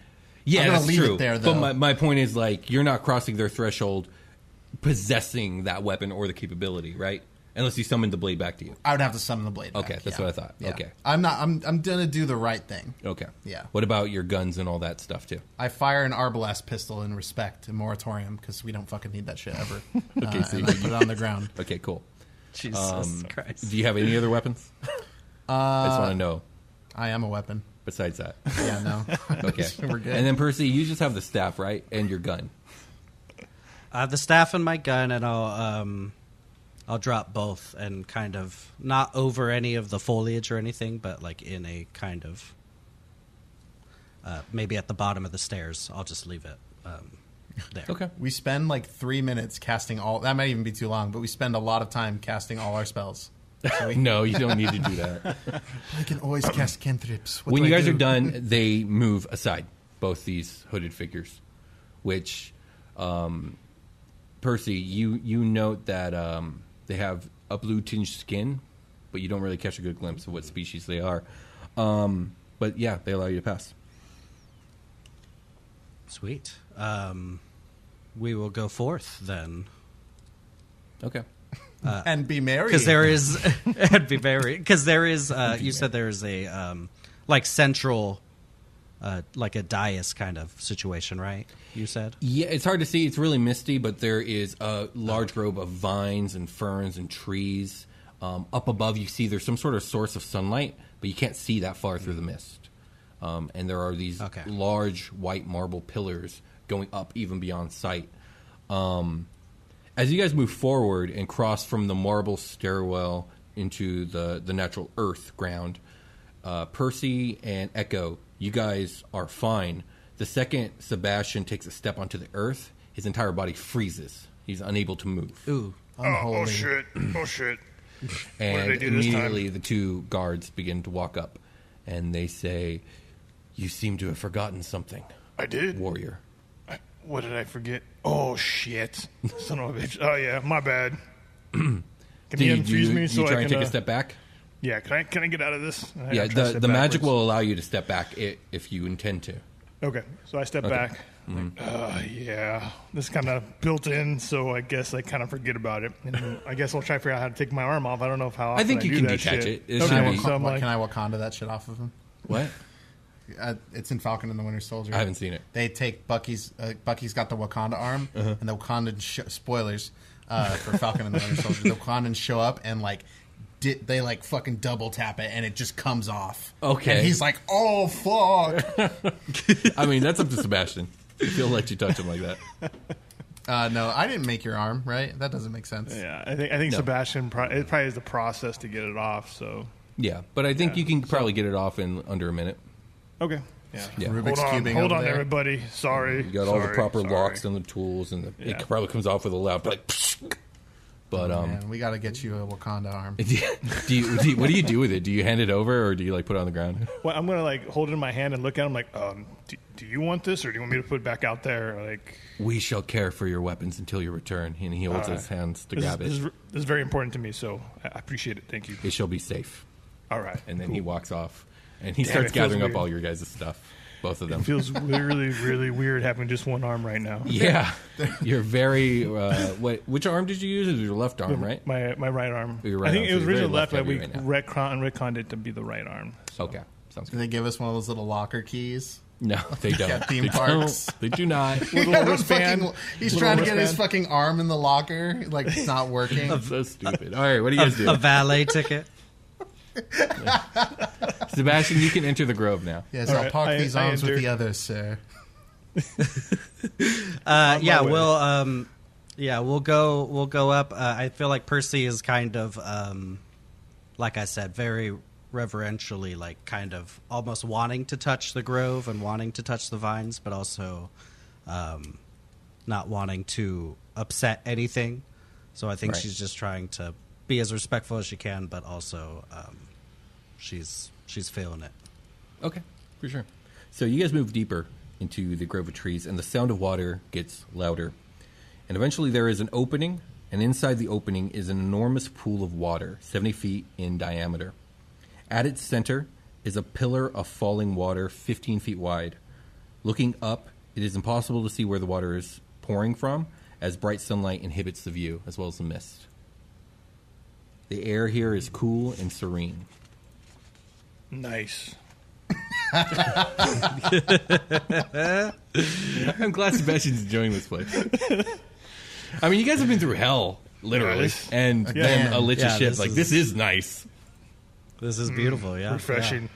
Yeah, I'm that's leave it true. there, though. But my, my point is like you're not crossing their threshold, possessing that weapon or the capability, right? Unless you summon the blade back to you. I would have to summon the blade. back, Okay, that's yeah. what I thought. Yeah. Okay. I'm not. I'm. I'm gonna do the right thing. Okay. Yeah. What about your guns and all that stuff too? I fire an arbalest pistol in respect and moratorium because we don't fucking need that shit ever. Okay, uh, so and you- I put it on the ground. Okay, cool. Jesus Um, Christ. Do you have any other weapons? I just want to know. I am a weapon. Besides that, Yeah, no. okay. We're good. And then Percy, you just have the staff, right, and your gun. I have the staff and my gun, and I'll um, I'll drop both and kind of not over any of the foliage or anything, but like in a kind of uh, maybe at the bottom of the stairs. I'll just leave it um, there. Okay. we spend like three minutes casting all. That might even be too long, but we spend a lot of time casting all our spells. So we, No, you don't need to do that. I can always cast cantrips. What when you I guys do? are done, they move aside, both these hooded figures, which, um, Percy, you, you note that um, they have a blue tinged skin, but you don't really catch a good glimpse of what species they are. Um, but yeah, they allow you to pass. Sweet. Um, we will go forth then. Okay. And be married. because there is and be very because there is uh, you said there is a um, like central uh, like a dais kind of situation right you said Yeah, it's hard to see. It's really misty, but there is a large grove of vines and ferns and trees. Um, up above, you see there's some sort of source of sunlight, but you can't see that far through the mist. Um, and there are these Okay. large white marble pillars going up even beyond sight. Um, as you guys move forward and cross from the marble stairwell into the, the natural earth ground, uh, Percy and Echo, you guys are fine. The second Sebastian takes a step onto the earth, his entire body freezes. He's unable to move. ooh Oh, oh shit! Oh shit! and they do this time? immediately the two guards begin to walk up and they say, You seem to have forgotten something, I did. warrior. I- What did I forget? Oh shit! Son of a bitch! Oh yeah, my bad. Can you you, unfreeze do you, me do so you try I and can? take a uh, step back? Yeah, can I can I get out of this? I- yeah, I'm trying to the, step the magic will allow you to step back i- if you intend to. Okay, so I step Okay. back. Like, uh, yeah, this kind of built in, so I guess I kind of forget about it. And I guess I'll try to figure out how to take my arm off. I don't know if how I think you do can detach shit. it. It Okay, Can I, be- so I'm Wak- like, can I Wakanda that shit off of him? What? Uh, it's in Falcon and the Winter Soldier. I haven't seen it. They take Bucky's. Uh, Bucky's got the Wakanda arm, Uh-huh. and the Wakandan sh- spoilers uh, for Falcon and the Winter Soldier. The Wakandans show up and like. di- They like fucking double tap it and it just comes off. Okay. and he's like, "Oh fuck!" I mean, that's up to Sebastian. If he'll let you touch him like that. uh, no, I didn't make your arm, right? That doesn't make sense. yeah, I think I think No. Sebastian. Pro- it probably is the process to get it off. So Yeah, but I think Yeah. you can probably get it off in under a minute. Okay, yeah. Yeah. Rubik's hold on, hold on, there. everybody. Sorry, You got all the proper sorry. locks and the tools, and the, Yeah. it probably comes off with a loud like. But um, Man, we got to get you a Wakanda arm. do you, do you, do you- what do you do with it? Do you hand it over, or do you like put it on the ground? Well, I'm gonna like hold it in my hand and look at him like, um, do, do you want this or do you want me to put it back out there? Like, We shall care for your weapons until your return. And he holds All his hands to this, is, grab this, it. is, this is very important to me, so I I appreciate it. Thank you. It shall be safe. All right, And then he walks off, and he Damn, starts gathering up weird. all your guys' stuff, both of them. It feels really, really weird having just one arm right now. yeah, you're very. Uh, what? Which arm did you use? It was your left arm, right? My my right arm. Your right I think arm, it was so you're very originally left, but we left-heavy right retcon, retconned it to be the right arm. So. Okay, sounds Do good. they give us one of those little locker keys? No, they don't. at theme they parks. Don't. They do not. Little wristband. Fucking- he's Little trying to get his fucking arm in the locker, like it's not working. That's so stupid. All right, what do you a, guys do? a valet ticket Sebastian, you can enter the grove now. yes, All I'll right, park I- these I arms with enter. the others, sir. Uh, yeah, way. we'll um, yeah, we'll go we'll go up. Uh, I feel like Percy is kind of um, like I said, very reverentially, like kind of almost wanting to touch the grove and wanting to touch the vines, but also um, not wanting to upset anything. So I think Right. she's just trying to be as respectful as she can, but also um, she's she's feeling it. Okay, for sure. So you guys move deeper into the grove of trees, and the sound of water gets louder. And eventually, there is an opening, and inside the opening is an enormous pool of water, 70 feet in diameter. At its center is a pillar of falling water, 15 feet wide. Looking up, it is impossible to see where the water is pouring from, as bright sunlight inhibits the view, as well as the mist. The air here is cool and serene. Nice. I'm glad Sebastian's enjoying this place. I mean, you guys have been through hell, literally, Yes. and Again. then a lich Yeah, of shit. this Like is- this is nice. This is beautiful, yeah. Refreshing.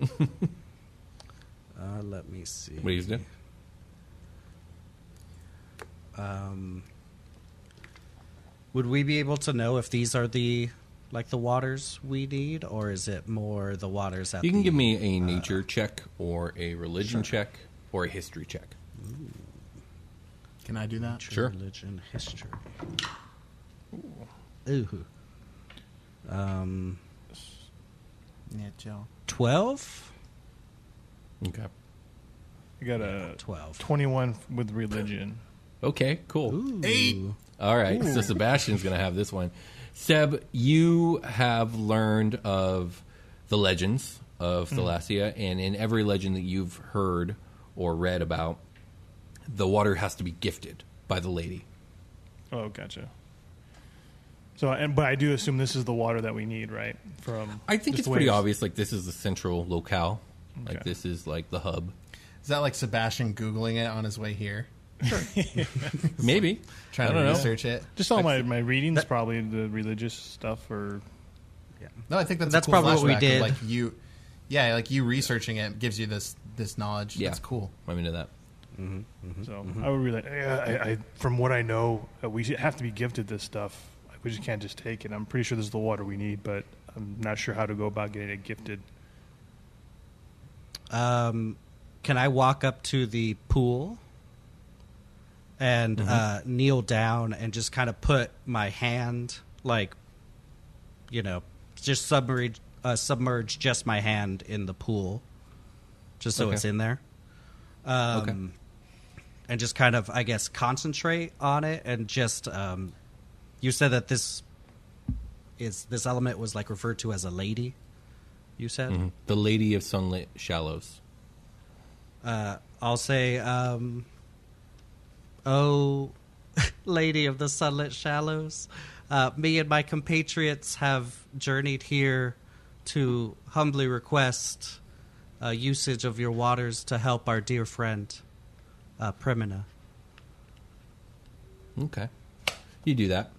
yeah. Uh, let me see. What do you do? Um, would we be able to know if these are the like the waters we need, or is it more the waters that You can the- give me a nature check, or a religion check, or a history check. Can I do that? Sure. religion history? Ooh. Um, Yeah, Joe. twelve. Okay. You got a 12. 21 with religion. Okay. Cool. Ooh. Eight. All right. So Sebastian's going to have this one. Seb, you have learned of the legends of hmm. Thalassia, and in every legend that you've heard or read about, the water has to be gifted by the lady. Oh, gotcha. So, and but I do assume this is the water that we need, right? From I think it's the way pretty obvious. Like this is the central locale. Like this is like the hub. Is that like Sebastian googling it on his way here, Maybe trying I to don't know. research it? Just all my, my readings, probably the religious stuff, or Yeah. No, I think that's That's a cool probably what we flashback of, did. Like you, yeah, like you researching it gives you this this knowledge. Yeah. That's cool. I'm into that. so. I would really, yeah, I, I, from what I know, uh, we should have to be gifted this stuff. Like, we just can't just take it. I'm pretty sure this is the water we need, but I'm not sure how to go about getting it gifted. Um, can I walk up to the pool and uh, kneel down and just kind of put my hand, like, you know, just submerge, uh, submerge just my hand in the pool, just so Okay. it's in there. Um, Okay. And just kind of, I guess, concentrate on it and just. Um, you said that this is this element was like referred to as a lady. You said. Mhm. The Lady of Sunlit Shallows. Uh, I'll say, um, "Oh, lady of the sunlit shallows, uh, me and my compatriots have journeyed here to humbly request uh, usage of your waters to help our dear friend, uh, Primina, Okay, you do that.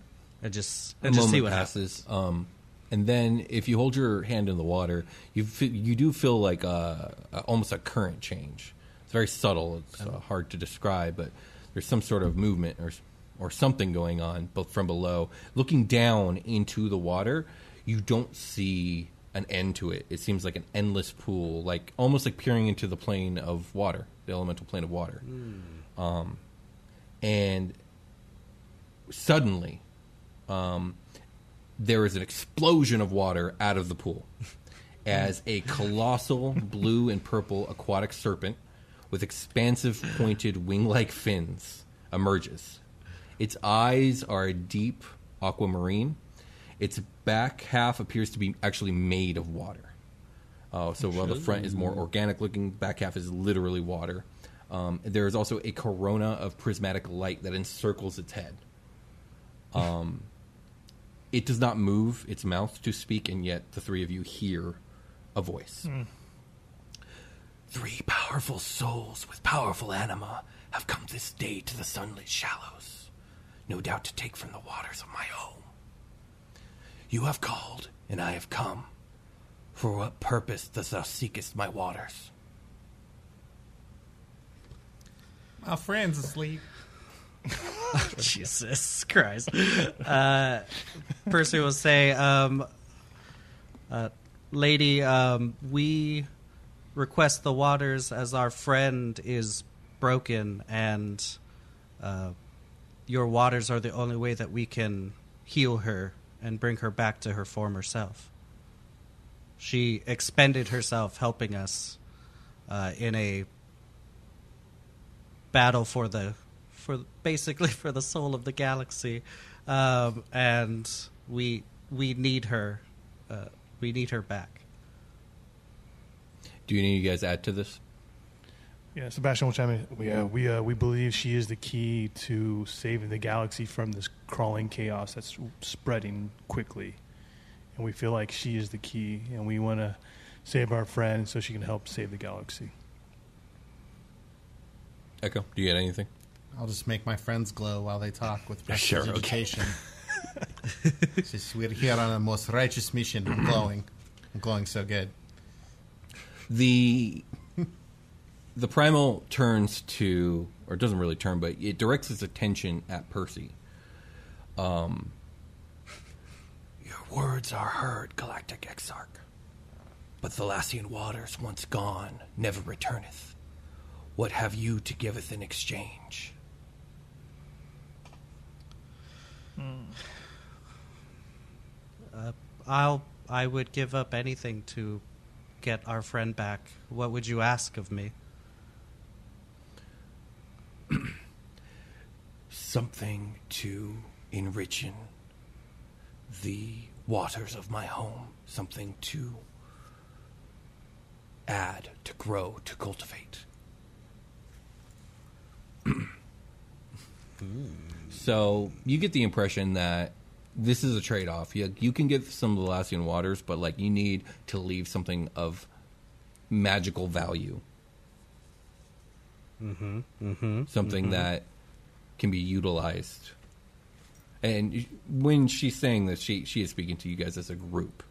and just A and just see what happens." Um, and then if you hold your hand in the water, you fe- you do feel like a, a, almost a current change. It's very subtle. It's uh, hard to describe, but there's some sort of movement or or something going on, both from below. Looking down into the water, you don't see an end to it. It seems like an endless pool, like almost like peering into the plane of water, the elemental plane of water. Um, and suddenly, um, there is an explosion of water out of the pool as a colossal blue and purple aquatic serpent with expansive pointed wing-like fins emerges. Its eyes are a deep aquamarine. Its back half appears to be actually made of water. Uh, so while the front is more organic looking, back half is literally water. Um, there is also a corona of prismatic light that encircles its head. Um, it does not move its mouth to speak, and yet the three of you hear a voice. Three powerful souls with powerful anima have come this day to the sunlit shallows, no doubt to take from the waters of my home. You have called, and I have come. For what purpose dost thou seekest my waters? My friend's asleep. Jesus Christ. Uh, Percy will say, um, uh, Lady, um, we request the waters as our friend is broken, and uh, your waters are the only way that we can heal her and bring her back to her former self. She expended herself helping us uh, in a battle for the for basically for the soul of the galaxy um, and we we need her uh, we need her back Do any of you guys add to this? Yeah, Sebastian will chime in. We uh, we uh, we believe she is the key to saving the galaxy from this crawling chaos that's spreading quickly, and we feel like she is the key, and we want to save our friend so she can help save the galaxy. Echo, do you get anything? I'll just make my friends glow while they talk with Sure, okay. prestidigitation. It's just, we're here on a most righteous mission. I'm glowing. I'm glowing so good. The the primal turns to or doesn't really turn but it directs its attention at percy. Um your words are heard galactic exarch. But thalassian waters once gone never returneth. What have you to giveth in exchange? Uh, i'll i would give up anything to get our friend back what would you ask of me something to enrichen the waters of my home, something to add, to grow, to cultivate. So you get the impression that this is a trade off. You, you can get some of Thalassian waters, but like you need to leave something of magical value. Mm-hmm. Mm-hmm. Something that can be utilized. And when she's saying this, she she is speaking to you guys as a group.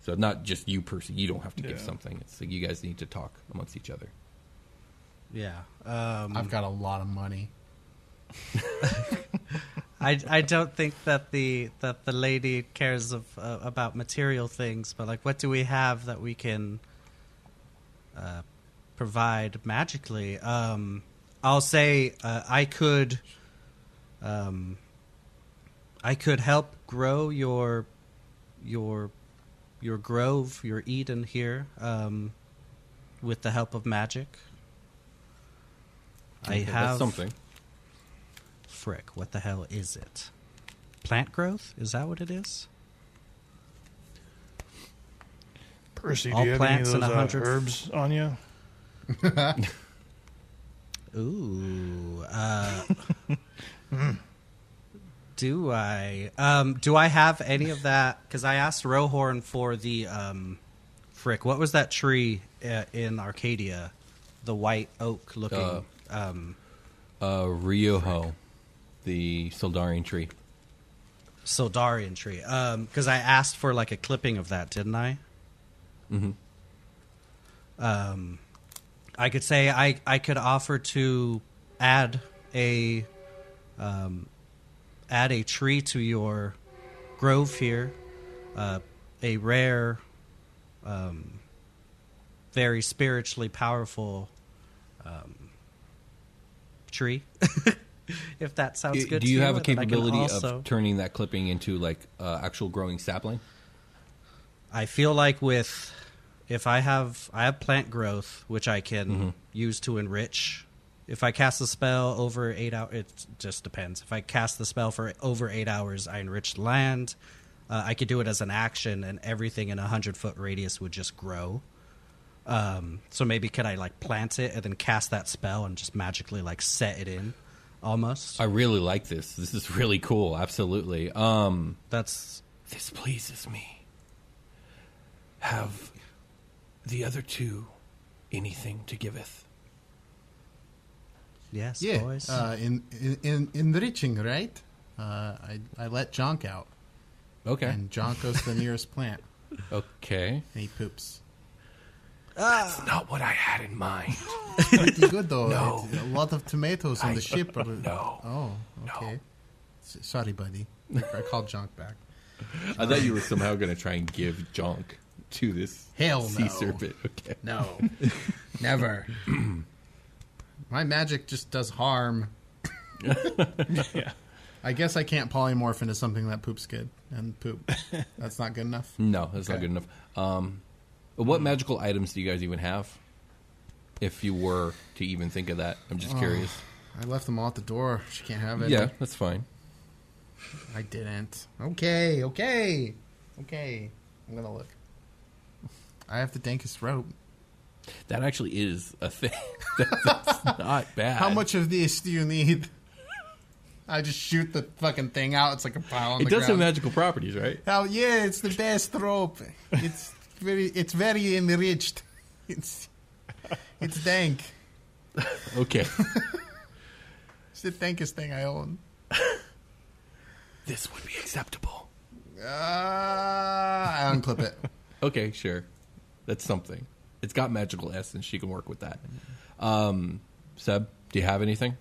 So not just you person. You don't have to give something. It's like you guys need to talk amongst each other. Yeah. Um, I've got a lot of money. I, I don't think that the that the lady cares of uh, about material things, but like, what do we have that we can uh, provide magically? Um, I'll say uh, I could, um, I could help grow your your your grove, your Eden here, um, with the help of magic. I have that's something. Frick, what the hell is it? Plant growth? Is that what it is? Percy, do All you have any of plants those and a uh, hundred- herbs on you? Ooh. Uh, do I? Um, do I have any of that? Because I asked Rohorn for the um, frick. What was that tree uh, in Arcadia? The white oak looking. Uh, um, Uh, Ryoho, the Soldarian tree. Sildarian tree. Because I asked for like a clipping of that, didn't I? Mm-hmm. um, I could say I, I could offer to add a um, add a tree to your grove here, uh, a rare, um, very spiritually powerful um, tree. if that sounds good. Do to you have a and I can capability also- of turning that clipping into like uh, actual growing sapling? I feel like with if I have I have plant growth which I can Mm-hmm. use to enrich. If I cast the spell over eight hours, it just depends. If I cast the spell for over eight hours, I enrich land. Uh, I could do it as an action, and everything in a hundred foot radius would just grow. Um, so maybe could I like plant it and then cast that spell and just magically like set it in, almost. I really like this. This is really cool. Absolutely. Um, That's this pleases me. Have the other two anything to giveth? yes, Yeah, boys. uh, in, in in enriching, right? Uh, I I let Jonk out, Okay. and Jonk goes to the nearest plant, Okay. and he poops. That's not what I had in mind. Pretty good though. No. It's a lot of tomatoes on I- the ship. Are, No. Oh, okay. S- Sorry, buddy. I called Jonk back. I thought you were somehow going to try and give junk to this Hell sea no. serpent. Okay. No, never. My magic just does harm. yeah. I guess I can't polymorph into something that poops good and poop. That's not good enough. No, that's not good enough. Um, what magical items do you guys even have? If you were to even think of that, I'm just oh, curious. I left them all at the door. She can't have it. Yeah, that's fine. I didn't. Okay, okay, okay. I'm gonna look. I have the dankest rope. That actually is a thing. that's not bad. How much of this do you need? I just shoot the fucking thing out. It's like a pile on It the does have ground. magical properties, right? Hell yeah, it's the best rope. It's very, it's very enriched. It's, it's dank. Okay. It's the dankest thing I own. this would be acceptable. Uh, I unclip it. Okay, sure. That's something. It's got magical essence. She can work with that. Um, Seb, do you have anything?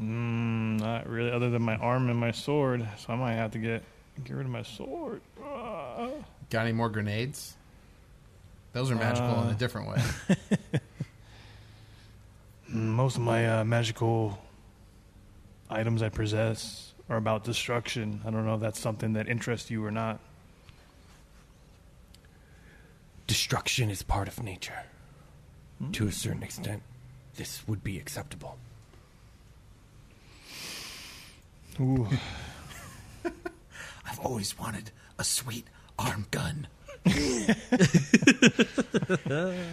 Mm, not really, other than my arm and my sword. So I might have to get get rid of my sword. Ah. Got any more grenades? Those are magical in a Uh. different way. Most of my uh, magical items I possess are about destruction. I don't know if that's something that interests you or not. Destruction is part of nature. To a certain extent, this would be acceptable. Ooh. I've always wanted a sweet arm gun.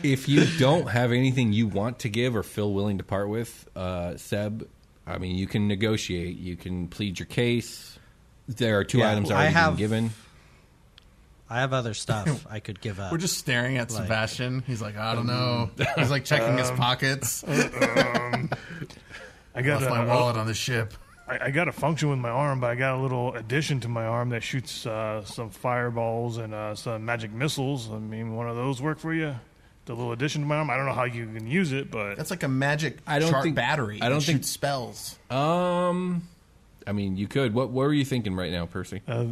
If you don't have anything you want to give or feel willing to part with, uh, Seb, I mean, you can negotiate. You can plead your case. There are two Yeah, items I already have- been given. I have other stuff I could give up. We're just staring at Like- Sebastian. He's like, I don't know. He's like checking his pockets. I got Left my wallet on the ship. I, I got a function with my arm, but I got a little addition to my arm that shoots uh, some fireballs and uh, some magic missiles. I mean, one of those work for you? The little addition to my arm. I don't know how you can use it, but That's like a magic I don't chart think- battery. I don't think- shoots spells. Um, I mean, you could. What What were you thinking right now, Percy? uh,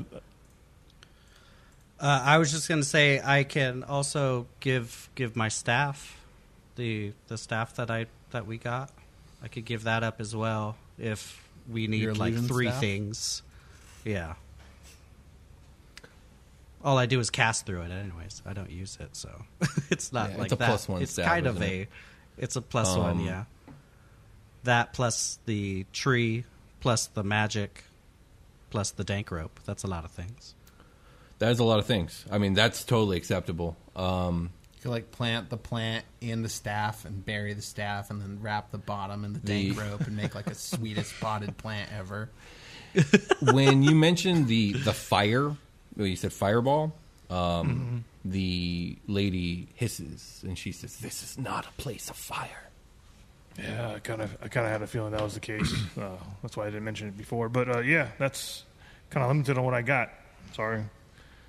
Uh, I was just going to say I can also give give my staff the the staff that I that we got. I could give that up as well if we need Your like three staff? things. Yeah. All I do is cast through it, anyways. I don't use it, so it's not Yeah, it's like a that. plus one It's staff, kind of a, it? it's a plus one, Um, yeah. That plus the tree, plus the magic, plus the dank rope. That's a lot of things. That is a lot of things. I mean, that's totally acceptable. Um, You could like plant the plant in the staff and bury the staff and then wrap the bottom in the dank The- rope and make like a sweetest potted plant ever. when you mentioned the the fire, well, you said fireball. Um, The lady hisses and she says, "This is not a place of fire." yeah, I kind of I kind of had a feeling that was the case. Uh, that's why I didn't mention it before. But uh, yeah, that's kind of limited on what I got. Sorry.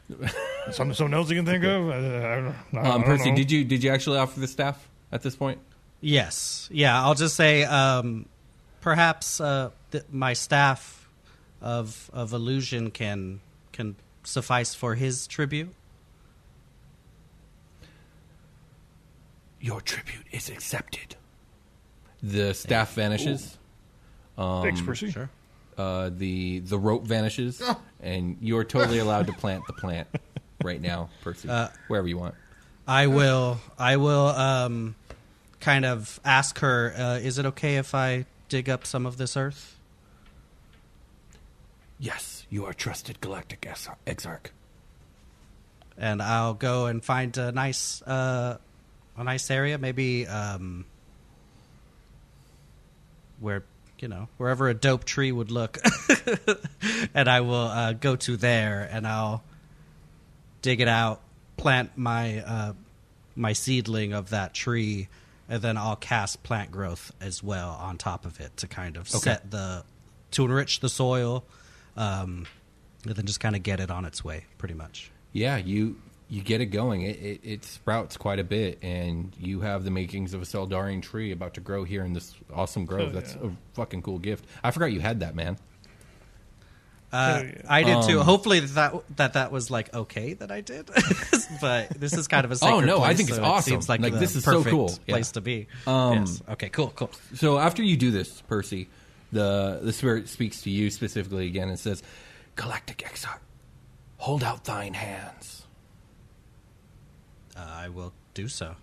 Something, something else you can think of? Uh, I, don't- I, Um, don't Percy, know. did you did you actually offer the staff at this point? Yes. Yeah, I'll just say um, perhaps uh, th- my staff of of illusion can can suffice for his tribute. Your tribute is accepted. The staff vanishes. Thanks, Percy. Sure. Uh, the the rope vanishes, and you're totally allowed to plant the plant right now, Percy, wherever you want. I will I will um, kind of ask her uh, is it okay if I dig up some of this earth? Yes, you are trusted galactic ex- exarch. and I'll go and find a nice uh, a nice area, maybe um, where you know wherever a dope tree would look, and I will uh, go to there and I'll dig it out, plant my uh, my seedling of that tree, and then I'll cast plant growth as well on top of it to kind of set the to enrich the soil. Um, and then just kind of get it on its way, pretty much. Yeah, you you get it going. It, it, it sprouts quite a bit, and you have the makings of a Seldarian tree about to grow here in this awesome grove. Oh, That's yeah. a fucking cool gift. I forgot you had that, man. Uh, Hell yeah. I did too. Um, Hopefully that that that was like okay that I did, but this is kind of a sacred Oh, no, I think it's so it awesome. seems like, Like, this is so perfect cool. Yeah. place to be. Um, yes. Okay. Cool. Cool. So after you do this, Percy, the the spirit speaks to you specifically again and says, "Galactic Exarch, hold out thine hands." Uh, I will do so.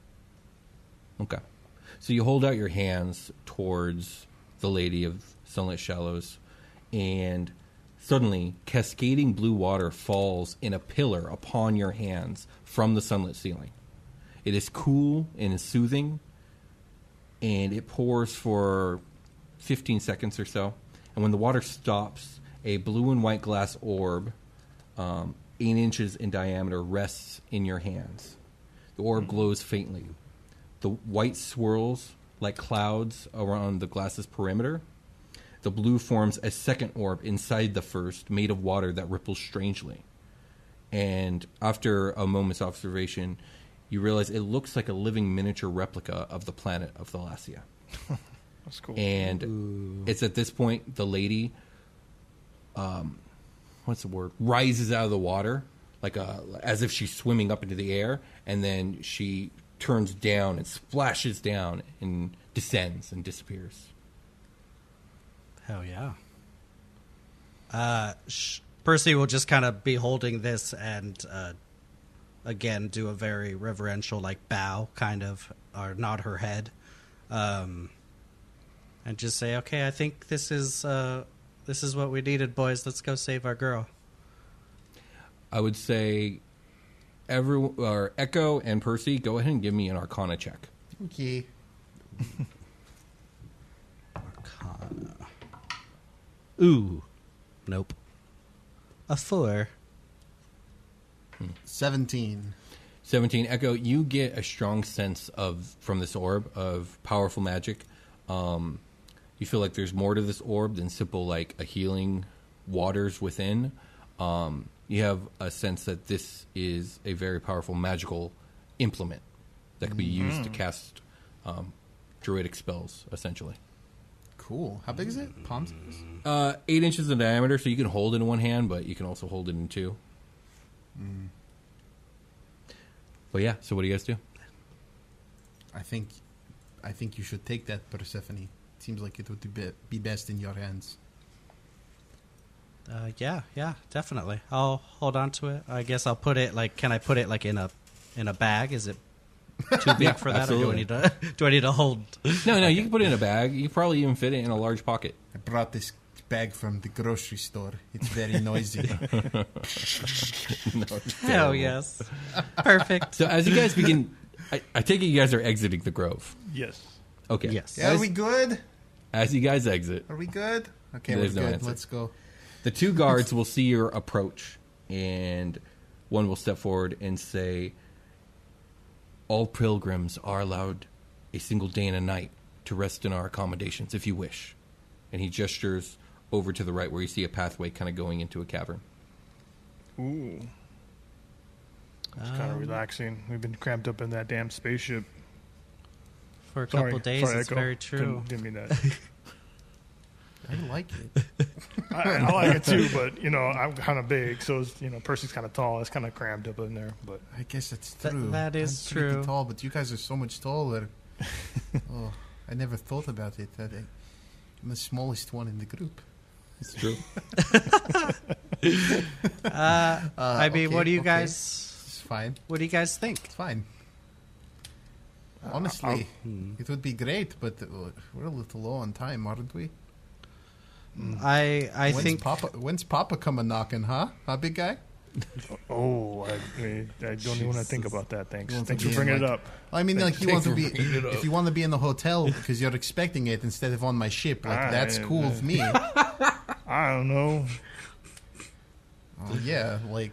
Okay. So you hold out your hands towards the Lady of Sunlit Shallows, and suddenly cascading blue water falls in a pillar upon your hands from the sunlit ceiling. It is cool and soothing, and it pours for 15 seconds or so. And when the water stops, a blue and white glass orb, um, eight inches in diameter, rests in your hands. The orb glows faintly. The white swirls like clouds around the glass's perimeter. The blue forms a second orb inside the first, made of water that ripples strangely. And after a moment's observation, you realize it looks like a living miniature replica of the planet of Thalassia. That's cool. And it's at this point the lady, um, what's the word? Rises out of the water, like a as if she's swimming up into the air, and then she turns down and splashes down and descends and disappears. Hell yeah. Uh, sh- Percy will just kind of be holding this and uh, again do a very reverential like bow, kind of, or nod her head, um, and just say, "Okay, I think this is uh, this is what we needed, boys. Let's go save our girl." I would say, every or Echo and Percy, go ahead and give me an Arcana check. Okay. Arcana. Ooh. Nope. A four. 17. 17 echo you get a strong sense of from this orb of powerful magic um, you feel like there's more to this orb than simple like a healing waters within um, you have a sense that this is a very powerful magical implement that can be used to cast um, druidic spells essentially Cool. How big is it? Palm size? uh, eight inches in diameter so you can hold it in one hand but you can also hold it in two but yeah so what do you guys do I think I think you should take that, Persephone. Seems like it would be, be best in your hands. Uh, yeah, yeah, definitely. I'll hold on to it. I guess I'll put it like. Can I put it like in a in a bag? Is it too big Yeah, for that, or do I need to do I need to hold? no no you can put it in a bag you can probably even fit it in a large pocket I brought this bag from the grocery store. It's very noisy. Hell yes, perfect. So as you guys begin, I, I take it you guys are exiting the grove. Yes. Okay. Yes. yeah, are we good? as you guys exit, Are we good? Okay, There's we're no good. answer. Let's go. The two guards will see your approach, and one will step forward and say, "All pilgrims are allowed a single day and a night to rest in our accommodations, if you wish." And he gestures over to the right, where you see a pathway kind of going into a cavern. Ooh. It's kind of um, relaxing. We've been cramped up in that damn spaceship. For a Sorry, couple days, sorry, it's Echo. very true. Didn't, didn't mean that. I like it. I, I like it too, but you know I'm kind of big, so it's, you know Percy's kind of tall. It's kind of cramped up in there, but I guess that's That- true. that is I'm pretty true. tall, but you guys are so much taller. oh, I never thought about it. That I, I'm the smallest one in the group. It's true. Uh, I mean, okay, what do you okay. guys? It's fine. What do you guys think? It's fine. Honestly, it would be great, but uh, we're a little low on time, aren't we? I I when's think Papa? When's Papa coming knocking? Huh? Huh, big guy? oh, I, I, I don't even want to think about that. Thanks, You thanks for bringing in, it up. I mean, like you Thanks want to be bringing it up. if you want to be in the hotel because you're expecting it instead of on my ship. Like Ah, that's cool yeah. with me. I don't know. Oh, yeah, like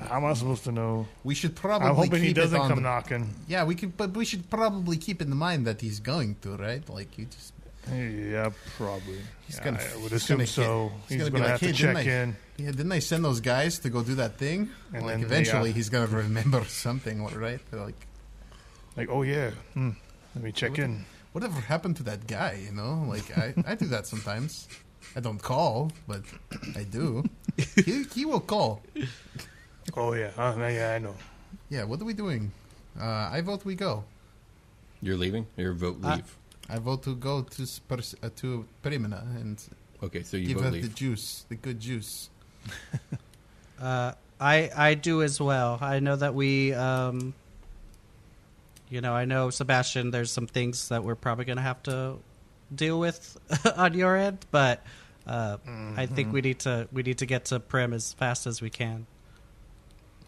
How am I supposed to know? we should probably. I'm hoping he keep it doesn't come the- knocking. Yeah, we could, but we should probably keep in mind that he's going to, right? Like you just Yeah, probably. He's Yeah, gonna- I would he's assume gonna so. hit- he's He's, gonna be gonna, like, have "Hey, to didn't check I- in. yeah. Didn't I send those guys to go do that thing? And like then they, eventually uh, he's gonna remember something, right? Like Like, oh yeah, hmm. let me check in. whatever happened to that guy? You know, like I, I do that sometimes. I don't call, but I do. he, he will call. Oh yeah, uh, yeah, I know. Yeah, what are we doing? Uh, I vote we go. You're leaving. Your vote Uh, leave. I vote to go to Spurs, uh, to Primina and okay, so you give vote her leave. the juice, the good juice. Uh, I I do as well. I know that we, um, you know, I know Sebastian. There's some things that we're probably going to have to deal with on your end, but uh, I think we need to we need to get to Prim as fast as we can.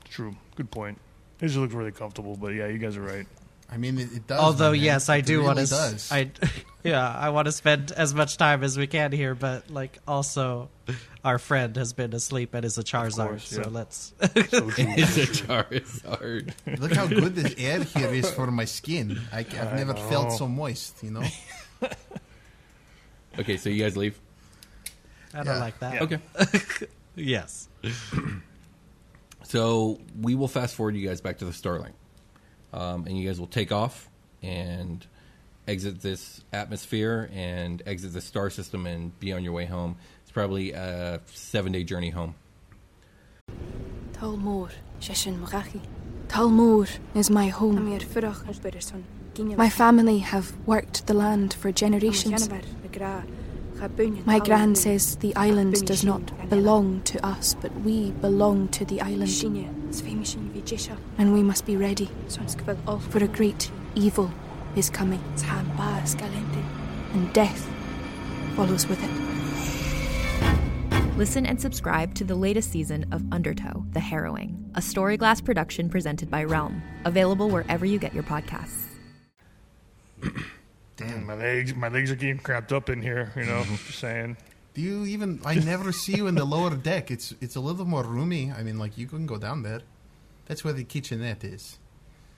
True, good point. These look really comfortable, but yeah, you guys are right. I mean, it, it does. Although man. yes, I It do really want to. Does. I yeah, I want to spend as much time as we can here, but like also, our friend has been asleep and is a Charizard, course, so let's. So it's a Charizard. Look how good this air here is for my skin. I, have I never know. felt so moist. You know. Okay, so you guys leave. I don't Yeah. like that. Yeah. Okay. Yes. So we will fast forward you guys back to the Starling, um, and you guys will take off and exit this atmosphere and exit the star system and be on your way home. It's probably a seven-day journey home. Talmor, Sheshin Marachi. Talmor is my home. My family have worked the land for generations. My gran says the island does not belong to us, but we belong to the island. And we must be ready, for a great evil is coming. And death follows with it. Listen and subscribe to the latest season of Undertow, The Harrowing, a Storyglass production presented by Realm, available wherever you get your podcasts. Damn, my legs, my legs are getting cramped up in here. You know, just saying. Do you even? I never see you in the lower deck. It's it's a little more roomy. I mean, like you can go down there. That's where the kitchenette is.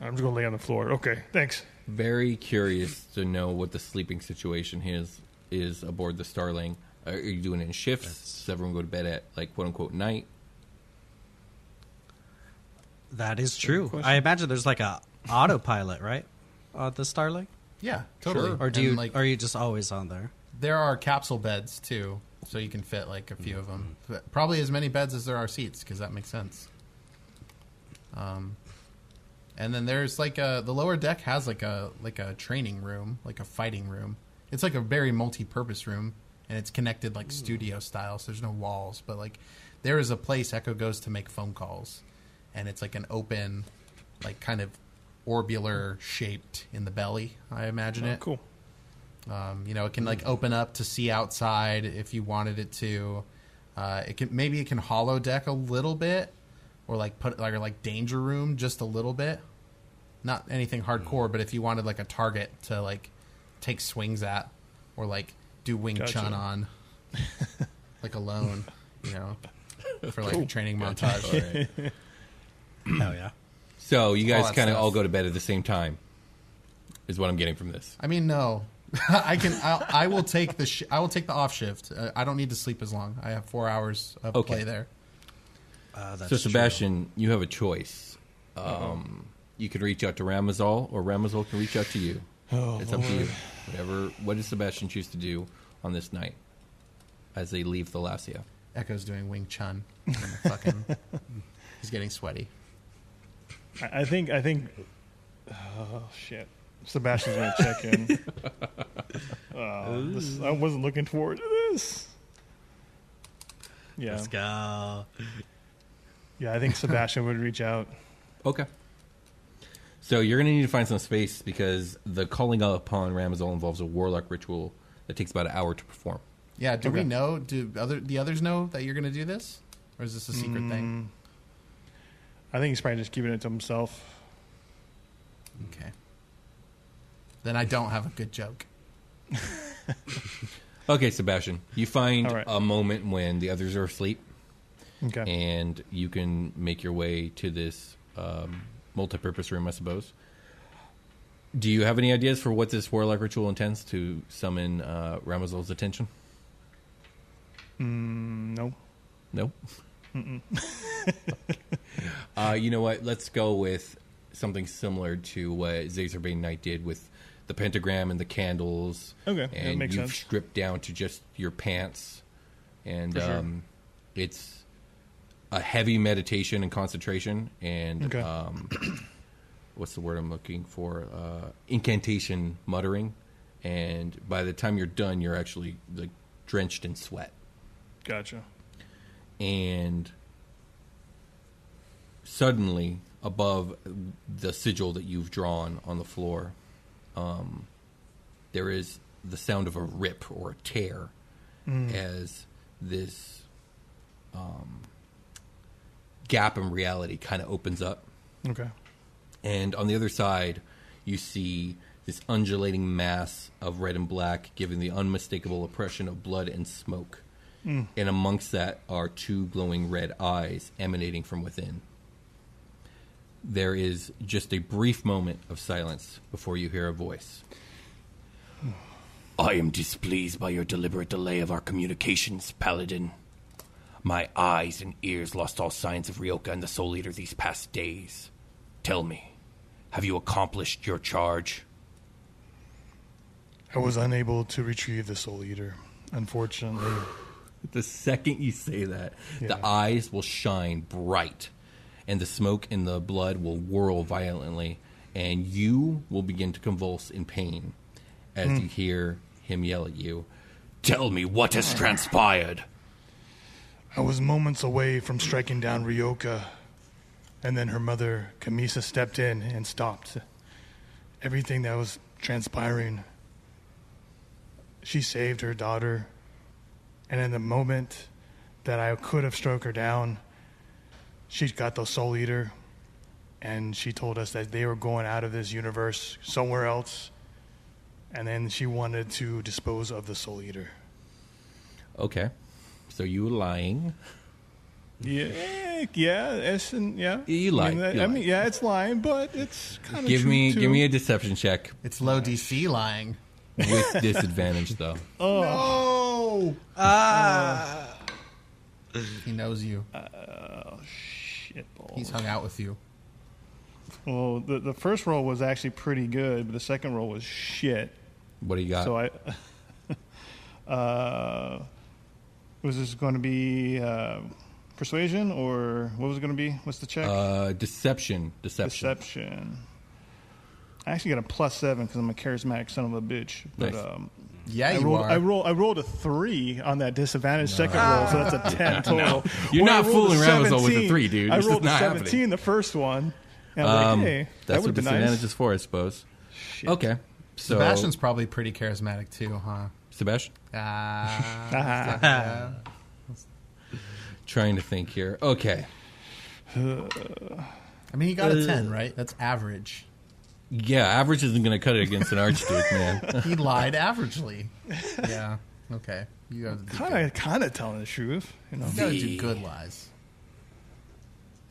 I'm just gonna lay on the floor. Okay, thanks. Very curious to know what the sleeping situation is is aboard the Starling. Are you doing it in shifts? Does everyone go to bed at like quote unquote night? That is true. I imagine there's like a autopilot, right? On the Starling? Yeah, totally. Or do And, you like? are you just always on there? there are capsule beds too, so you can fit like a few of them. Mm-hmm. Probably as many beds as there are seats, because that makes sense. Um, and then there's like a the lower deck has like a like a training room, like a fighting room. It's like a very multi-purpose room, and it's connected like mm. studio style. So there's no walls, but like there is a place Echo goes to make phone calls, and it's like an open, like kind of orbular shaped in the belly. I imagine Oh, it. cool. Um, you know, it can like open up to see outside if you wanted it to. Uh, it can maybe it can holodeck a little bit, or like put like or like danger room just a little bit. Not anything hardcore, but if you wanted like a target to like take swings at, or like do Wing Gotcha. Chun on, like alone, you know, for like a training montage. Hell yeah. So you guys kind of all go to bed at the same time. Is what I'm getting from this. I mean, no. I can. I'll, I will take the. Sh- I will take the off shift. Uh, I don't need to sleep as long. I have four hours of Okay. play there. Uh, that's So true. Sebastian, you have a choice. Um, you could reach out to Ramazal, or Ramazal can reach out to you. Oh, it's up to you. Whatever. What does Sebastian choose to do on this night as they leave Thalassia? Echo's doing Wing Chun. And the fucking, he's getting sweaty. I, I think. I think. Oh shit. Sebastian's gonna check in. Oh, this, I wasn't looking forward to this. Yeah, Let's go. yeah. I think Sebastian would reach out. Okay. So you're going to need to find some space because the calling upon Ramazal involves a warlock ritual that takes about an hour to perform. Yeah. Do we know? Do other the others know that you're going to do this, or is this a secret thing? Mm, I think he's probably just keeping it to himself. Okay. Then I don't have a good joke. Okay, Sebastian, you find All right. a moment when the others are asleep, Okay. and you can make your way to this um, multi-purpose room, I suppose. Do you have any ideas for what this warlock ritual intends to summon uh, Ramazal's attention? Mm, no. No. uh, you know what? Let's go with something similar to what Zazerbane Knight did with the pentagram and the candles. Okay, that and makes you've sense. stripped down to just your pants, and For sure. um, it's a heavy meditation and concentration, and Okay. um, what's the word I'm looking for? Uh, incantation muttering, and by the time you're done, you're actually like drenched in sweat Gotcha. And suddenly above the sigil that you've drawn on the floor um, there is the sound of a rip or a tear as this um, gap in reality kind of opens up. Okay. and on the other side you see this undulating mass of red and black giving the unmistakable impression of blood and smoke Mm. and amongst that are two glowing red eyes emanating from within. There is just a brief moment of silence before you hear a voice. I am displeased by your deliberate delay of our communications paladin. My eyes and ears lost all signs of Ryoka and the soul eater these past days. Tell me, have you accomplished your charge? I was unable to retrieve the Soul Eater, unfortunately. The second you say that, Yeah. the eyes will shine bright, and the smoke and the blood will whirl violently, and you will begin to convulse in pain as hmm. you hear him yell at you. Tell me what has transpired. I was moments away from striking down Ryoka, and then her mother, Kamisa, stepped in and stopped everything that was transpiring. She saved her daughter, and in the moment that I could have struck her down, she got the Soul Eater, and she told us that they were going out of this universe somewhere else, and then she wanted to dispose of the Soul Eater. Okay. So you lying. Yeah, yeah, it's in, yeah. You I mean, that- you I mean, yeah, it's lying, but it's kind of Give me give me a deception check It's low DC lying. with disadvantage though. Oh, Ah. he knows you. shit. balls. He's hung out with you. Well, the the first roll was actually pretty good, but the second roll was shit. What do you got? So I, uh, was this going to be uh, persuasion or what was it going to be? What's the check? uh, deception. Deception. Deception. I actually got a plus seven because I'm a charismatic son of a bitch. But Nice. um, Yeah, I you rolled, are. I rolled. I rolled a three on that disadvantage second roll, so that's a ten total. You're When not fooling around with all with the three, dude. I This is rolled a seventeen happening. the first one. And I was Um, like, hey, that's would what be disadvantage nice. is for, I suppose. Okay. So Sebastian's probably pretty charismatic too, huh? Sebastian. Ah, Trying to think here. Okay. I mean, he got a ten, right? That's average. Yeah, average isn't going to cut it against an archduke, man. He lied averagely. Yeah. Okay. You got to Kind of, kind of telling the truth. You know, you gotta do good lies.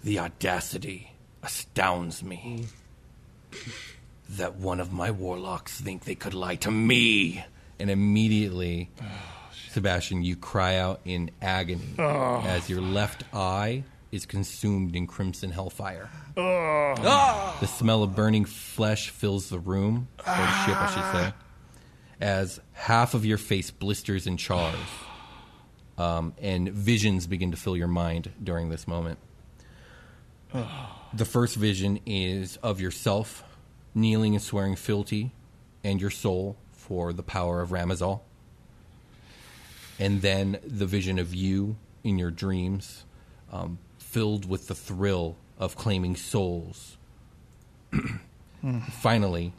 The audacity astounds me that one of my warlocks think they could lie to me. And immediately, oh, Sebastian, you cry out in agony oh. as your left eye is consumed in crimson hellfire. The smell of burning flesh fills the room, or the ship, I should say, as half of your face blisters and chars. Um, and visions begin to fill your mind during this moment. The first vision is of yourself kneeling and swearing fealty and your soul for the power of Ramazal. And then the vision of you in your dreams, um, filled with the thrill of claiming souls. Finally,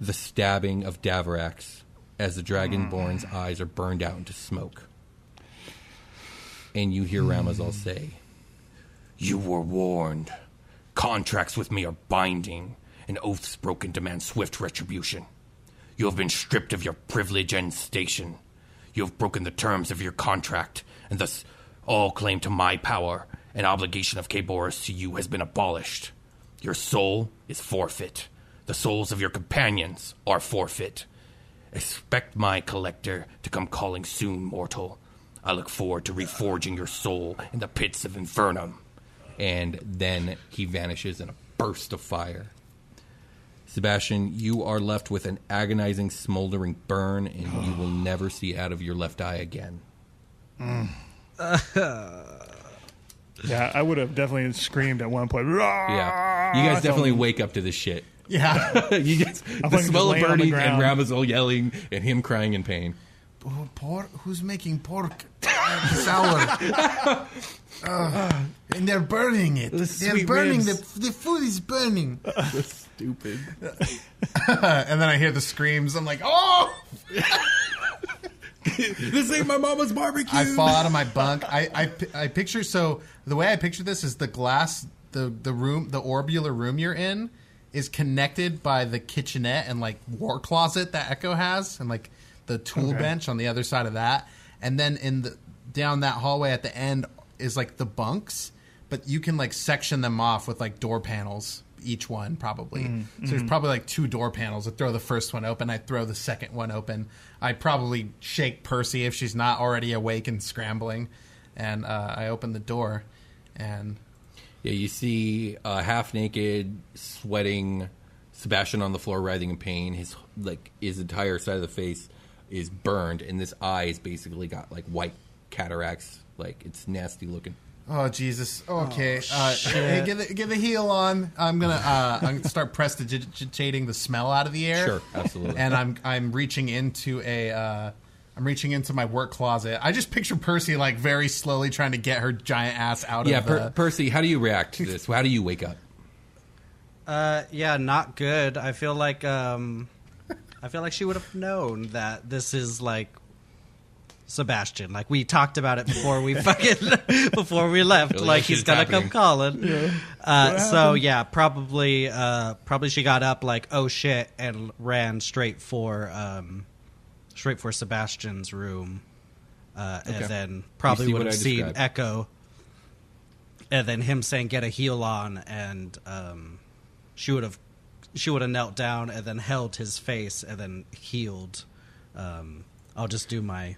the stabbing of Davarax as the Dragonborn's mm. eyes are burned out into smoke. And you hear mm. Ramazal say, you were warned. Contracts with me are binding, and oaths broken demand swift retribution. You have been stripped of your privilege and station. You have broken the terms of your contract, and thus all claim to my power and obligation of Kaboris to you has been abolished. Your soul is forfeit. The souls of your companions are forfeit. Expect my collector to come calling soon, mortal. I look forward to reforging your soul in the pits of Infernum. And then he vanishes in a burst of fire. Sebastian, you are left with an agonizing, smoldering burn, and you will never see out of your left eye again. Mm. yeah, I would have definitely screamed at one point. Yeah. You guys definitely wake up to this shit. Yeah. you guys, the smell of laying burning and ground. Ramazal yelling and him crying in pain. Oh, pork? Who's making pork sour? Uh, and they're burning it. They're burning the the food is burning. That's Stupid. and then I hear the screams. I'm like, oh! this ain't my mama's barbecue. I fall out of my bunk. I, I, I picture so the way I picture this is the glass, the the room, the orbular room you're in is connected by the kitchenette and like war closet that Echo has, and like the tool bench on the other side of that, and then in the down that hallway at the end is like the bunks, but you can like section them off with like door panels. Each one probably. So there's probably like two door panels. I throw the first one open. I throw the second one open. I probably shake Percy if she's not already awake and scrambling, and uh, I open the door, and Yeah, you see a half naked, sweating Sebastian on the floor, writhing in pain. His like his entire side of the face is burned, and this eye is basically got like white cataracts. Like it's nasty looking. Oh Jesus, okay, uh, hey, get the get the heal on. I'm gonna uh, I'm gonna start prestidigitating the smell out of the air. Sure, absolutely. And I'm I'm reaching into a. Uh, I'm reaching into my work closet. I just picture Percy like very slowly trying to get her giant ass out Yeah, of the. per- Percy, how do you react to this? How do you wake up? Uh, yeah, not good. I feel like um, I feel like she would have known that this is like Sebastian. Like we talked about it before we fucking before we left. Really, like he's gonna happening. come calling. Uh, so yeah, probably uh, probably she got up like oh shit and ran straight for um, straight for Sebastian's room. uh, Okay. and then probably would have seen described. Echo, and then him saying "get a heal on," and um, she would have she would have knelt down and then held his face and then healed. Um, I'll just do my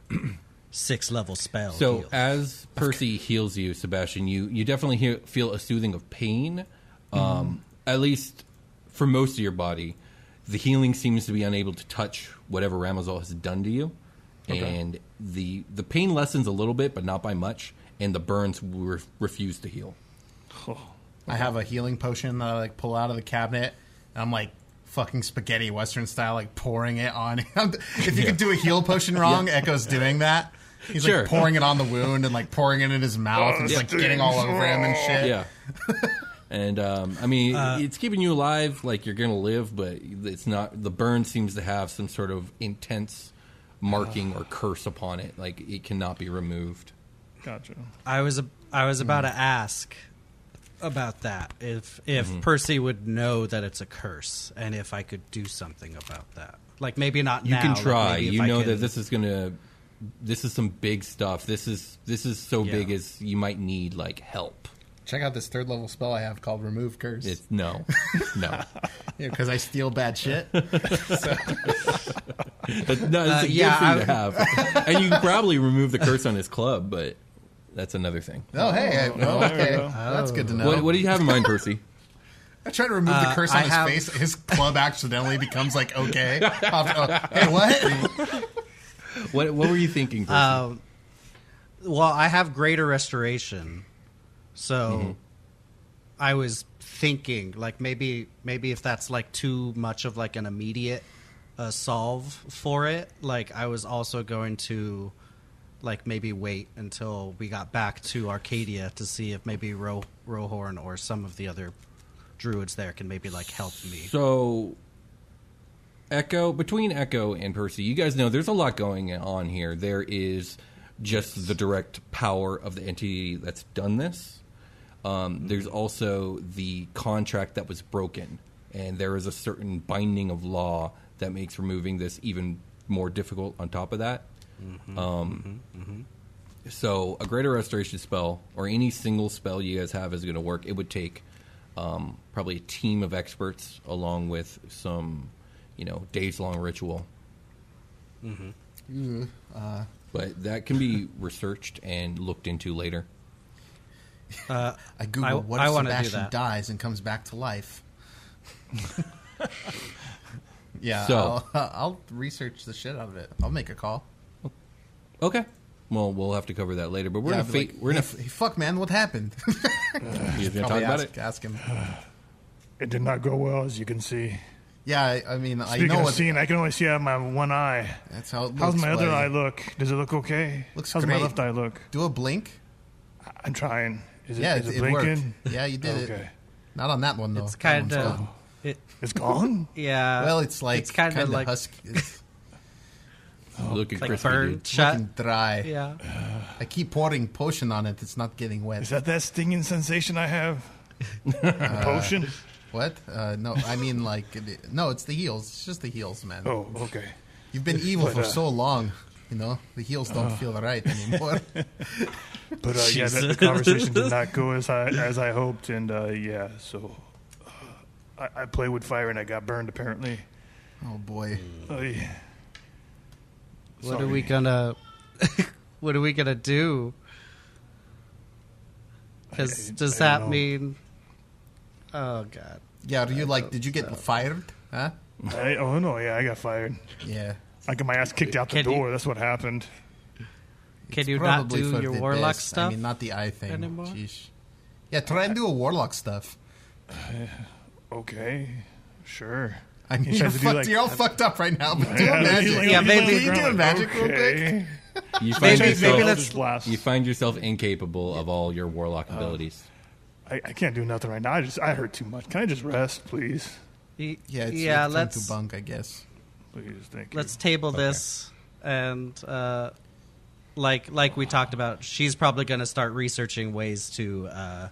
six level spell. So heal. as Percy heals you, Sebastian, you you definitely hear, feel a soothing of pain. Um, At least for most of your body, the healing seems to be unable to touch whatever Ramazal has done to you, and the the pain lessens a little bit, but not by much, and the burns re- refuse to heal. I have a healing potion that I like pull out of the cabinet. And I'm like fucking spaghetti western style, like pouring it on. Him. if you could do a heal potion wrong, Echo's doing that. He's Sure. like pouring it on the wound and like pouring it in his mouth and just like getting all over him and shit. Yeah. And um, I mean, it's keeping you alive, like you're gonna live, but it's not. The burn seems to have some sort of intense marking or curse upon it, like it cannot be removed. Gotcha. I was a, I was about to ask about that if if Mm-hmm. Percy would know that it's a curse and if I could do something about that. Like maybe not now. You now. can try. maybe if you know can- that this is gonna. This is some big stuff. This is this is so Yeah. big as you might need like help. Check out this third level spell I have called Remove Curse. It's no, no. because I steal bad shit. But no, it's Uh, a good yeah, thing to have. and you can probably remove the curse on his club, but that's another thing. Oh, hey. I, oh, okay. go. That's good to know. What, what do you have in mind, Percy? I try to remove the Uh, curse on I his have- face. His club accidentally becomes like okay. After- oh, hey, what? What What were you thinking, Percy? Um, well, I have greater restoration, so Mm-hmm. I was thinking like maybe maybe if that's like too much of like an immediate uh, solve for it, like I was also going to like maybe wait until we got back to Arcadia to see if maybe Ro- Rohorn or some of the other druids there can maybe like help me. So, Echo between Echo and Percy, you guys know there's a lot going on here. There is just the direct power of the entity that's done this. Um, there's also the contract that was broken, and there is a certain binding of law that makes removing this even more difficult. On top of that, um, so a greater restoration spell or any single spell you guys have is going to work. It would take um, probably a team of experts along with some, you know, days long ritual. Uh, but that can be researched and looked into later. Uh, I Google I- what I if wanna Sebastian dies and comes back to life. yeah, So- I'll, I'll research the shit out of it. I'll make a call. Okay. Well, we'll have to cover that later. But we're yeah, gonna I'll be fa- like, we're gonna "Hey, fuck, man, what happened? you're gonna talk Probably about ask, it. ask him. It did not go well, as you can see. Yeah, I, I mean, I Speaking know of what. seeing, I can only see out of my one eye. That's how it looks. How's my other buddy. eye look? Does it look okay? Looks How's great. my left eye look? Do a blink. I'm trying. Is it, Yeah, is it, it, it blinking? worked. Yeah, you did Okay. it. Not on that one though. it's That kind one's of gone. it, It's gone? yeah. Well, it's like it's kind of like husky. It's Looking like crispy, burned dude. shut. looking dry. Yeah. I keep pouring potion on it. It's not getting wet. Is that that stinging sensation I have? The potion? What? Uh, no, I mean like no. It's the heals. It's just the heals, man. Oh, okay. You've been evil But, for uh, so long. You know the heals don't feel right anymore. But uh, yeah, that, the conversation did not go as I as I hoped, and uh, yeah, so uh, I, I played with fire and I got burned. Apparently, oh boy. uh, yeah. What are we gonna? what are we gonna do? Because I- does I that know. mean? Oh God! Yeah. Do you like? Did you get fired? Huh? I, oh no, yeah, I got fired. Yeah. I got my ass kicked out the Can you- door. That's what happened. Can It's you not probably do your warlock best. stuff? I mean, not the eye thing. anymore? Jeez. Yeah, try and do a warlock stuff. Okay, sure. I mean, you're, tries to do, fucked, like- you're all fucked up right now. But do Yeah, a magic. like- Yeah, maybe- on the Can you do a ground. magic real quick? You find Maybe- yourself, maybe let's- you find yourself incapable of all your warlock Oh. abilities. I, I can't do nothing right now. I just I hurt too much. Can I just rest, please? Y- Yeah, it's yeah. it's Let's to bunk, I guess. Please, thank you. let's table this and uh, like like we talked about, she's probably going to start researching ways to uh,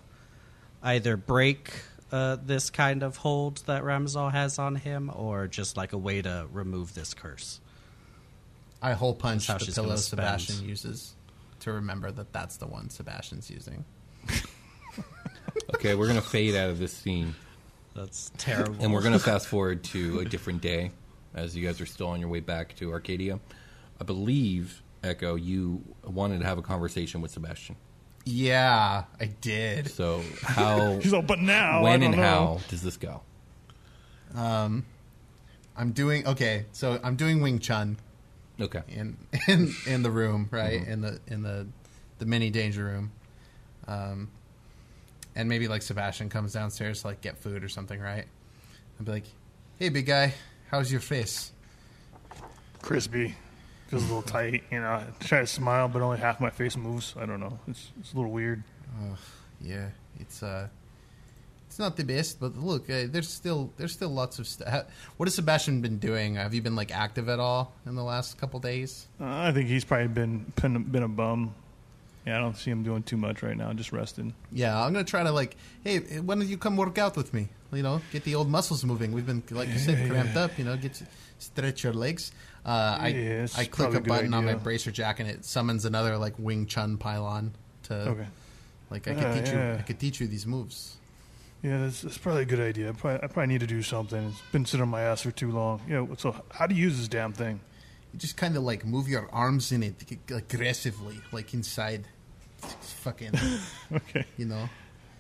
either break uh, this kind of hold that Ramazal has on him, or just like a way to remove this curse. I hole punch how the she's pillow. Sebastian uses. to remember that that's the one Sebastian's using. Okay, we're gonna fade out of this scene, That's terrible. and we're gonna fast forward to a different day, as you guys are still on your way back to Arcadia. I believe Echo, you wanted to have a conversation with Sebastian. Yeah, I did. So how, He's all, but now, when, I don't and know." how does this go? Um, I'm doing okay. So I'm doing Wing Chun Okay. in in in the room, right in the in the the mini danger room. Um, and maybe like Sebastian comes downstairs to like get food or something, right? I'd be like, "Hey, big guy, how's your face?" crispy. Feels a little tight, you know. I try to smile, but only half my face moves. I don't know. It's, it's a little weird. Yeah, it's uh, it's not the best, but look, uh, there's still there's still lots of stuff. What has Sebastian been doing? Have you been like active at all in the last couple days? Uh, I think he's probably been been, been a bum. Yeah, I don't see him doing too much right now. Just resting. Yeah, I'm gonna try to like, hey, why don't you come work out with me? You know, get the old muscles moving. We've been, like you said, cramped up. You know, get stretch your legs. Uh, I Yeah, I click a a button on my bracer jack and it summons another like Wing Chun pylon to Okay. like I could Yeah, teach you. I could teach you these moves. Yeah, that's, that's probably a good idea. I probably, I probably need to do something. It's been sitting on my ass for too long. Yeah. So how do you use this damn thing? You just kind of like move your arms in it aggressively, like inside. It's fucking, Okay. you know.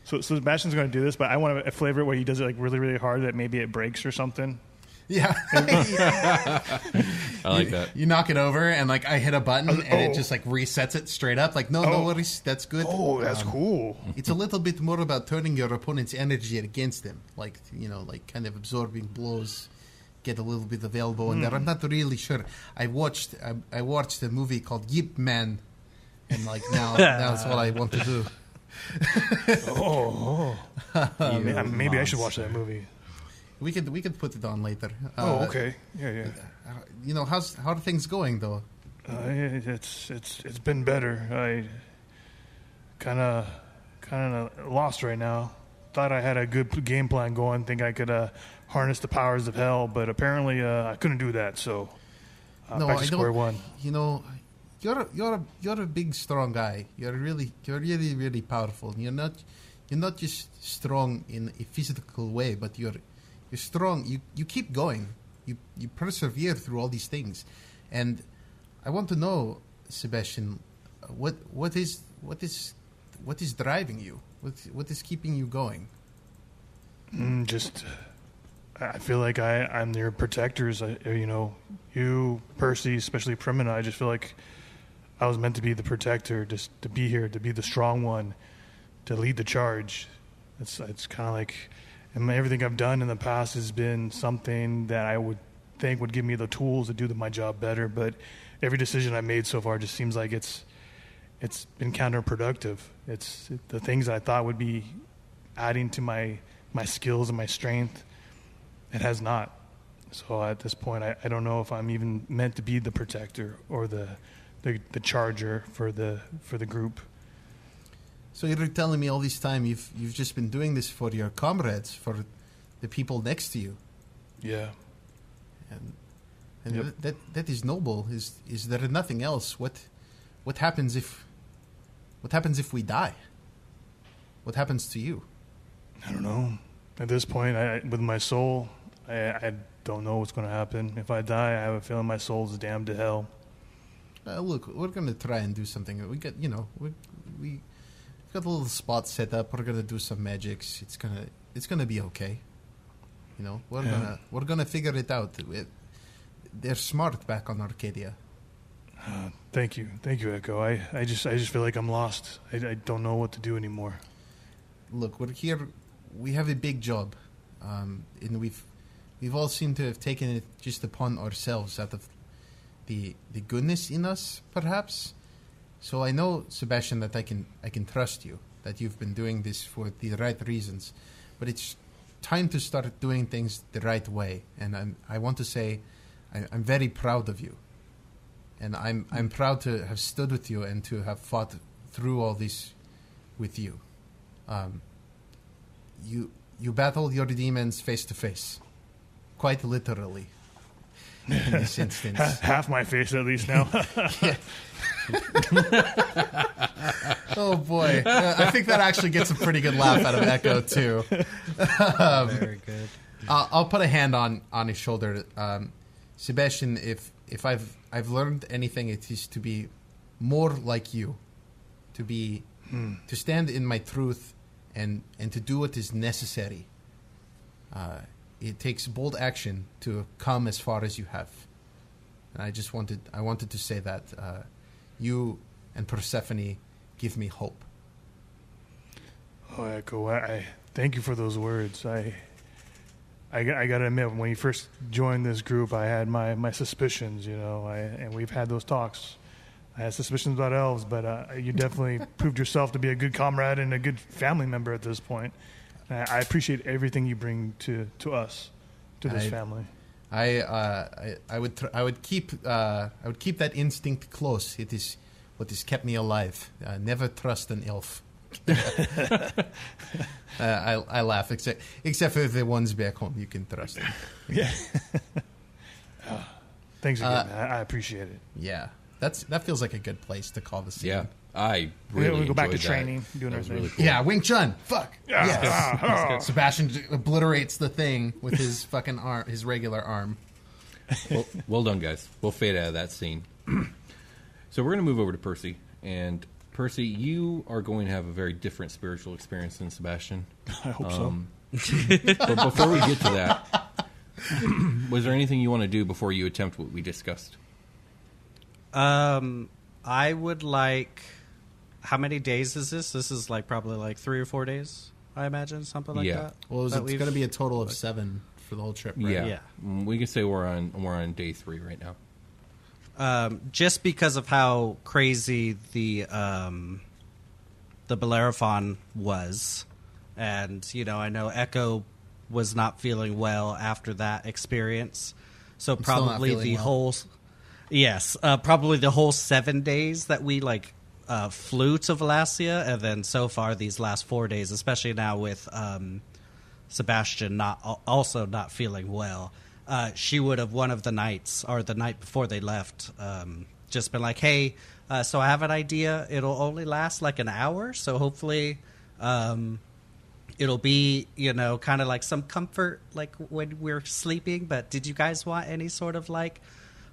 So, so Sebastian's going to do this, but I want to flavor it where he does it like really, really hard that maybe it breaks or something. Yeah, I like that. you knock it over and like I hit a button and it oh. just like resets it straight up. Like no, no Oh. worries, that's good. Oh, that's Um, cool. It's a little bit more about turning your opponent's energy against them, like you know, like kind of absorbing blows, get a little bit of elbow in there. I'm not really sure. I watched I, I watched a movie called Yip Man, and like now that's what I want to do. Oh, oh. You maybe I should watch that movie. We could we could put it on later. Oh, Uh, okay. Yeah, yeah. uh, You know how's how are things going though? Uh, it- it's it's it's been better. I kind of kind of lost right now. Thought I had a good game plan going. Think I could uh, harness the powers of hell, but apparently uh, I couldn't do that. So uh, no, back I to square one. You know, you're a, you're a, you're a big strong guy. You're really you're really really powerful. You're not you're not just strong in a physical way, but you're you're strong. You you keep going. You you persevere through all these things, and I want to know, Sebastian, uh, what what is what is what is driving you? What what is keeping you going? Mm, just I feel like I I'm their protectors. I, you know, you Percy, especially Primina. I just feel like I was meant to be the protector, just to be here, to be the strong one, to lead the charge. It's it's kind of like, and everything I've done in the past has been something that I would think would give me the tools to do my job better. But every decision I made so far just seems like it's it's been counterproductive. It's the things that I thought would be adding to my my skills and my strength. It has not. So at this point, I, I don't know if I'm even meant to be the protector or the, the the charger for the for the group. So you're telling me all this time you've you've just been doing this for your comrades, for the people next to you, Yeah. and and Yep. that, that that is noble. Is is there nothing else? What what happens if what happens if we die? What happens to you? I don't know. At this point, I, with my soul, I, I don't know what's going to happen. If I die, I have a feeling my soul's damned to hell. Uh, look, we're gonna try and do something. We got you know we we got a little spot set up. We're gonna do some magics. It's gonna it's gonna be okay. You know we're Yeah. gonna we're gonna figure it out. It, they're smart back on Arcadia. Uh, thank you, thank you, Echo. I, I just I just feel like I'm lost. I, I don't know what to do anymore. look, we're here. We have a big job, um, and we've we've all seemed to have taken it just upon ourselves out of the the goodness in us, perhaps. So I know, Sebastian, that I can I can trust you. That you've been doing this for the right reasons, but it's time to start doing things the right way. And I'm, I want to say, I, I'm very proud of you, and I'm I'm proud to have stood with you and to have fought through all this with you um, you you battle your demons face to face, quite literally. In this instance, Half, half my face, at least now. Oh boy, I think that actually gets a pretty good laugh out of Echo too. Very good. I'll, I'll put a hand on on his shoulder. Um, Sebastian, if if I've I've learned anything, it is to be more like you, to be to stand in my truth, and and to do what is necessary. Uh, it takes bold action to come as far as you have. And I just wanted I wanted to say that uh, you and Persephone give me hope. Oh, Echo, I, I thank you for those words. I, I, got- I got to admit, when you first joined this group, I had my, my suspicions, you know, I, and we've had those talks. I had suspicions about elves, but uh, you definitely proved yourself to be a good comrade and a good family member at this point. I, I appreciate everything you bring to, to us, to this I- family. I, uh, I I would tr- I would keep uh, I would keep that instinct close. It is what has kept me alive. Uh, never trust an elf. uh, I I laugh except except for the ones back home. You can trust them. Yeah. Thanks again. Uh. I, I appreciate it. Yeah, that's that feels like a good place to call the scene. Yeah, I really we go back to that. training, doing That was really cool. Yeah, Wing Chun. Fuck. Yeah. Yes. Ah, Sebastian obliterates the thing with his fucking arm, his regular arm. well, well done, guys. We'll fade out of that scene. so we're going to move over to Percy, and Percy, you are going to have a very different spiritual experience than Sebastian. I hope Um, but before we get to that, was there anything you want to do before you attempt what we discussed? Um, I would like. How many days is this? This is like probably like three or four days. I imagine something like Yeah. that. Well, it's That going to be a total of seven for the whole trip. Right? Yeah. Yeah. Mm, we can say we're on we're on day three right now. um, just because of how crazy the um, the Bellerophon was, and you know, I know Echo was not feeling well after that experience, so still not probably feeling the well. whole yes, uh, probably the whole seven days that we like uh, flew to Valasia, and then so far these last four days, especially now with um, Sebastian not also not feeling well, uh, she would have one of the nights or the night before they left, um, just been like, "Hey, uh, so I have an idea. It'll only last like an hour, so hopefully." Um, it'll be you know kind of like some comfort like when we're sleeping but did you guys want any sort of like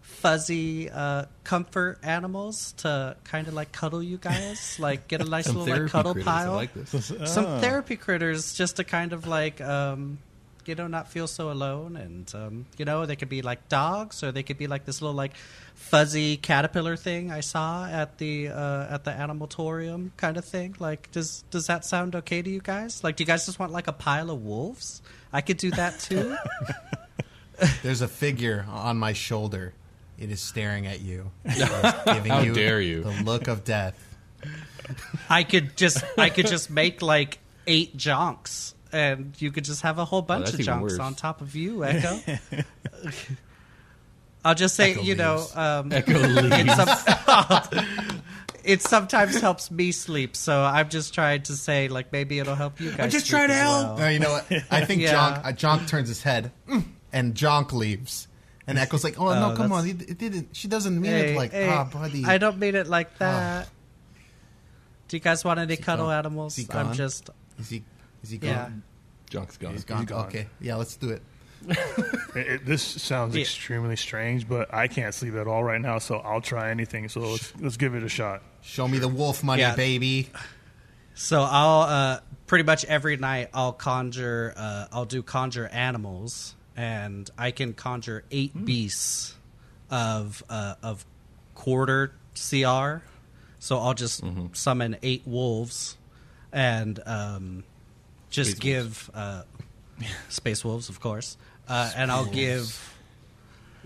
fuzzy uh comfort animals to kind of like cuddle you guys like get a nice little like cuddle critters. I pile like this. some Ah. therapy critters just to kind of like um you know not feel so alone and um you know they could be like dogs or they could be like this little like fuzzy caterpillar thing i saw at the uh at the animatorium kind of thing like does does that sound okay to you guys like do you guys just want like a pile of wolves i could do that too There's a figure on my shoulder. It is staring at you, giving How you dare you. the look of death. i could just i could just make like eight jonks and you could just have a whole bunch that's of even jonks worse. on top of you echo I'll just say, Echo you know, um, Echo it, some- it sometimes helps me sleep. So I'm just trying to say, like, maybe it'll help you guys. I'm just sleep trying to help. well. No, you know what? I think Yeah. Jonk, uh, Jonk turns his head, mm, and Jonk leaves. And Echo's like, "Oh, no, Oh, come on! that's- It, it didn't. She doesn't mean Hey, it like, hey, ah, buddy. I don't mean it like that. Do you guys want any he cuddle gone? animals? Is he I'm just, Is he? Is he yeah. gone? Jonk's gone. He's gone. gone. Okay, yeah, let's do it. It, it- this sounds Yeah. extremely strange, but I can't sleep at all right now, so I'll try anything. So let's let's give it a shot. Show me the wolf money, Yeah. baby. So I'll uh, pretty much every night I'll conjure. Uh, I'll do conjure animals, and I can conjure eight beasts of uh, of quarter CR. So I'll just summon eight wolves, and um, just Space give uh, space wolves, of course, uh, and I'll give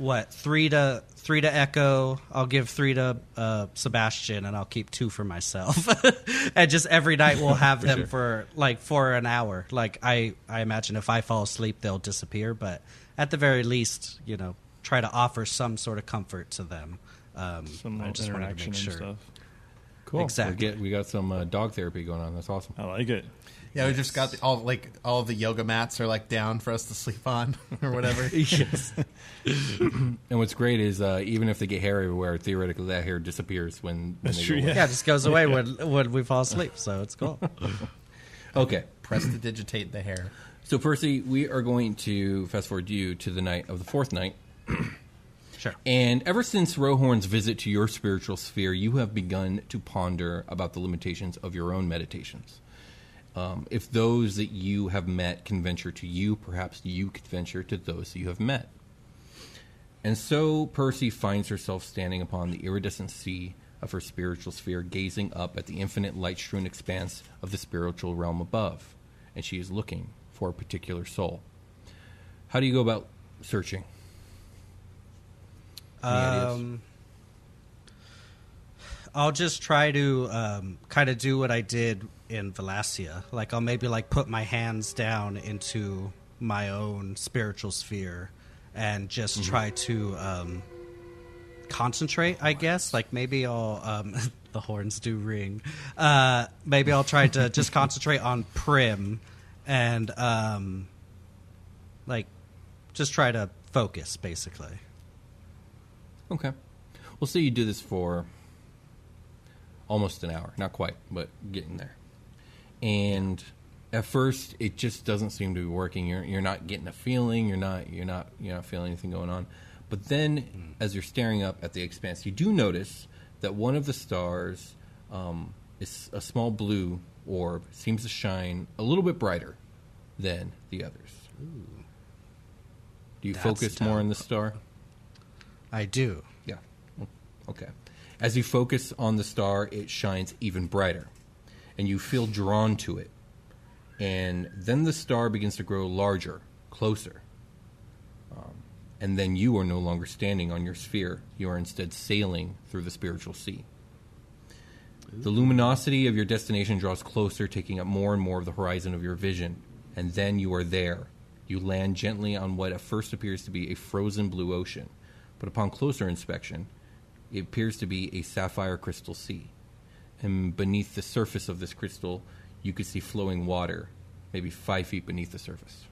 what three to three to Echo. I'll give three to uh, Sebastian, and I'll keep two for myself. and just every night we'll have them sure. for like for an hour. Like I, I imagine if I fall asleep, they'll disappear. But at the very least, you know, try to offer some sort of comfort to them. Um, Some I just wanted to interaction make and sure. stuff. Cool. Exactly. We get we got some uh, dog therapy going on. That's awesome. I like it. Yeah, we just got the, all like all the yoga mats are like down for us to sleep on or whatever. yes. And what's great is uh, even if they get hair everywhere, theoretically that hair disappears when, when That's they true, go away. Yeah, it just goes away when when we fall asleep, so it's cool. Okay. Prestidigitate the hair. So Percy, we are going to fast forward you to the night of the fourth night. Sure. And ever since Rohorn's visit to your spiritual sphere, you have begun to ponder about the limitations of your own meditations. Um, if those that you have met can venture to you, perhaps you could venture to those that you have met. And so Percy finds herself standing upon the iridescent sea of her spiritual sphere, gazing up at the infinite light strewn expanse of the spiritual realm above. And she is looking for a particular soul. How do you go about searching? Any ideas? I'll just try to um, kind of do what I did in Valacia. Like I'll maybe like put my hands down into my own spiritual sphere and just try to um, concentrate. I guess like maybe I'll um, the horns do ring. Uh, maybe I'll try to just concentrate on Prim and um, like just try to focus basically. Okay. We'll say you do this for almost an hour. Not quite, but getting there. And at first it just doesn't seem to be working. You're you're not getting a feeling, you're not you're not you're not feeling anything going on. But then as you're staring up at the expanse, you do notice that one of the stars um, is a small blue orb, seems to shine a little bit brighter than the others. Do you That's focus more on the star? I do. Yeah. Okay. As you focus on the star, it shines even brighter, and you feel drawn to it. And then the star begins to grow larger, closer. Um, and then you are no longer standing on your sphere. You are instead sailing through the spiritual sea. The luminosity of your destination draws closer, taking up more and more of the horizon of your vision. And then you are there. You land gently on what at first appears to be a frozen blue ocean, but upon closer inspection, it appears to be a sapphire crystal sea. And beneath the surface of this crystal, you could see flowing water, maybe five feet beneath the surface.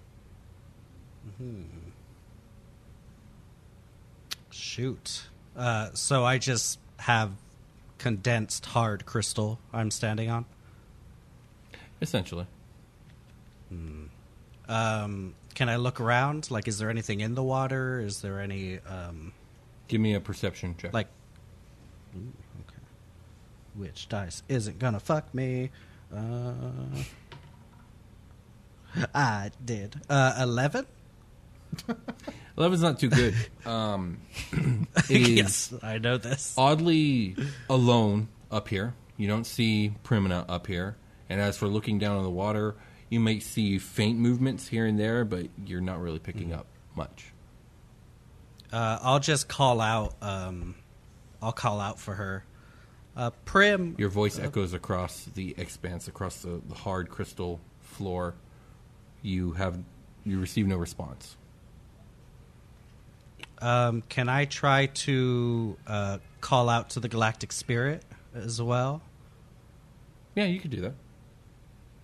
Shoot. Uh, so I just have condensed hard crystal I'm standing on. Essentially. Um, can I look around? Like, is there anything in the water? Is there any um, Give me a perception check. like? Ooh, okay. Which dice isn't gonna fuck me? Uh, I did. Uh, Eleven. Eleven's not too good. Um, yes, I know this. oddly alone up here. You don't see Primina up here. And as for looking down on the water, you may see faint movements here and there, but you're not really picking up much. Uh, I'll just call out. Um, I'll call out for her. Uh, Prim. Your voice echoes across the expanse, across the, the hard crystal floor. You have you receive no response. Um, can I try to uh, call out to the Galactic Spirit as well? Yeah, you could do that.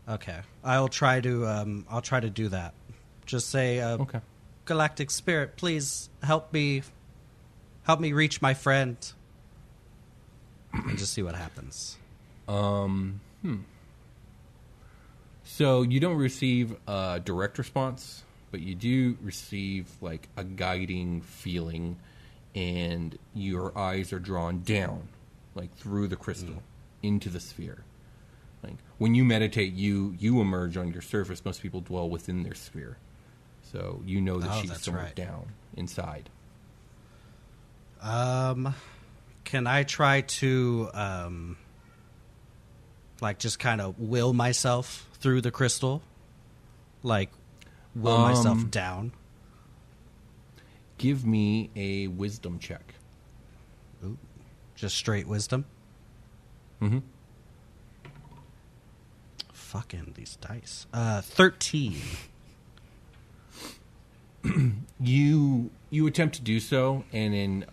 Okay, I'll try to. Um, I'll try to do that. Just say, uh, Okay. Galactic Spirit, please help me. Help me reach my friend. And just see what happens. Um, hmm. So you don't receive a direct response, but you do receive like a guiding feeling, and your eyes are drawn down, like through the crystal, into the sphere. Like when you meditate, you you emerge on your surface. Most people dwell within their sphere, so you know that Oh, she's somewhere right. down inside. Um, can I try to um, like just kind of will myself through the crystal, like will myself Um, down? Give me a wisdom check. Just straight wisdom. Mm-hmm. Fucking these dice. Uh, thirteen. you you attempt to do so and in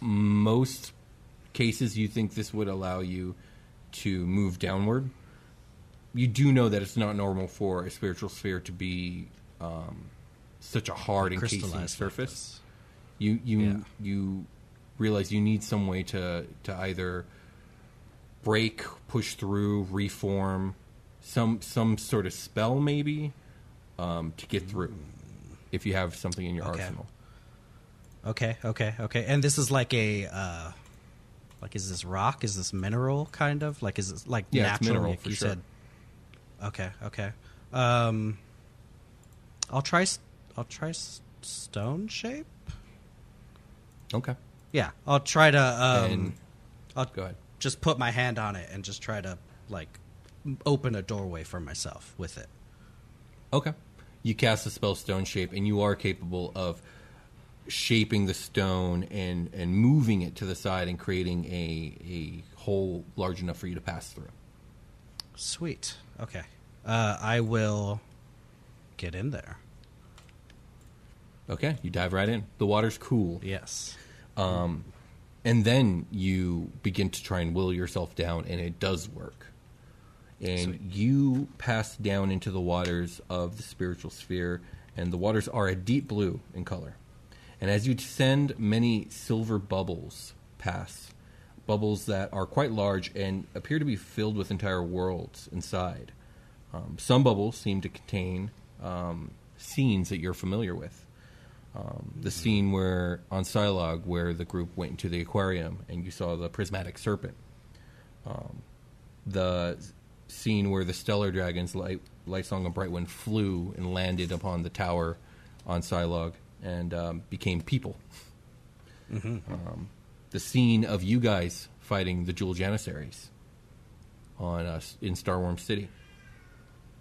most cases you think this would allow you to move downward. You do know that it's not normal for a spiritual sphere to be um, such a hard encasing Crystallized surface. you you Yeah. you realize you need some way to to either break, push through, reform, some some sort of spell maybe um, to get through. If you have something in your Okay. arsenal, Okay, okay, okay. And this is like a uh like is this rock? Is this mineral kind of? Like is it like Yeah, natural mineral like for you sure. said? Okay, okay. Um I'll try I'll try s- stone shape. okay. Yeah, I'll try to um And- I'll Go ahead. just put my hand on it and just try to like open a doorway for myself with it. Okay. You cast the spell Stone Shape, and you are capable of shaping the stone and, and moving it to the side and creating a, a hole large enough for you to pass through. Sweet. Okay. Uh I will get in there. Okay, you dive right in. The water's cool. Yes. And then you begin to try and will yourself down, and it does work. And you pass down into the waters of the spiritual sphere, and the waters are a deep blue in color. And as you descend, many silver bubbles pass, bubbles that are quite large and appear to be filled with entire worlds inside. Um, some bubbles seem to contain um, scenes that you're familiar with. Um, the scene where on Silog, where the group went into the aquarium and you saw the prismatic serpent. Um, the scene where the stellar dragons, Light, Lightsong and Brightwind, flew and landed upon the tower on Silog and um, became people. Um, the scene of you guys fighting the Jewel Janissaries on uh, in Starworm City.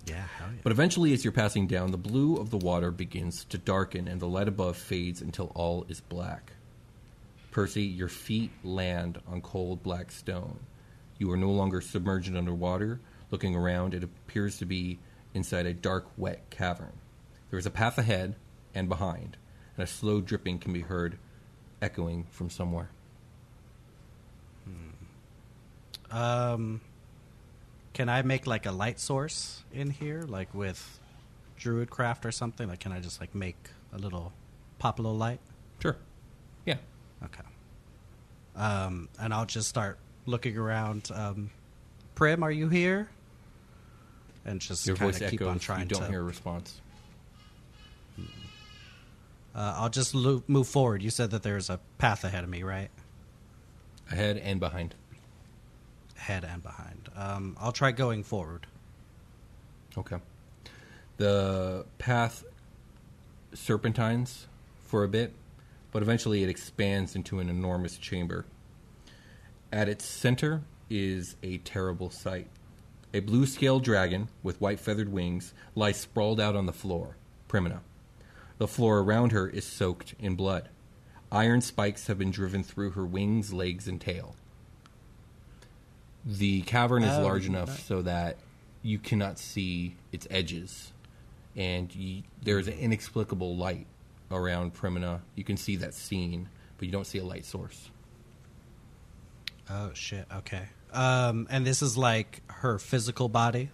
Yeah, hell yeah. But eventually, as you're passing down, the blue of the water begins to darken and the light above fades until all is black. Percy, your feet land on cold black stone. You are no longer submerged underwater. Looking around, it appears to be inside a dark, wet cavern. There is a path ahead and behind, and a slow dripping can be heard echoing from somewhere. Um, can I make like a light source in here, like with Druidcraft or something? Like, can I just like make a little pop a little light? Sure. Yeah. Okay. Um, and I'll just start looking around. Um, Prim, are you here? And just Your voice keep on echoes. trying You don't to. hear a response. Uh, I'll just lo- move forward. You said that there's a path ahead of me, right? Ahead and behind. Ahead and behind. Um, I'll try going forward. Okay. The path serpentines for a bit, but eventually it expands into an enormous chamber. At its center is a terrible sight. A blue scaled dragon with white feathered wings lies sprawled out on the floor, Primina. The floor around her is soaked in blood. Iron spikes have been driven through her wings, legs, and tail. The cavern is Oh, large enough so that you cannot see its edges, and you, there is an inexplicable light around Primina. You can see that scene, but you don't see a light source. Oh shit. Okay. Um, and this is like her physical body.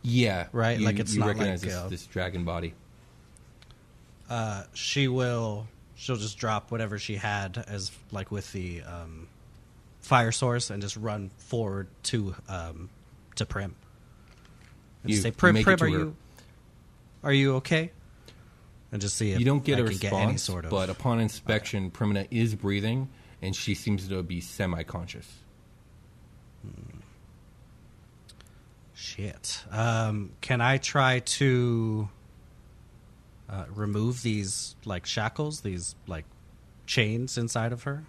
Yeah, Right, You, like it's you not recognize like, this, uh, this dragon body. Uh, she will. She'll just drop whatever she had as like with the um, fire source and just run forward to um, to Prim. And You- say, Prim, Prim, are her. you are you okay? And just see if You don't get I a can response, get any sort of. but upon inspection, Primina is breathing, and she seems to be semi-conscious. Shit. Um, can I try to uh, remove these like shackles, these like chains inside of her?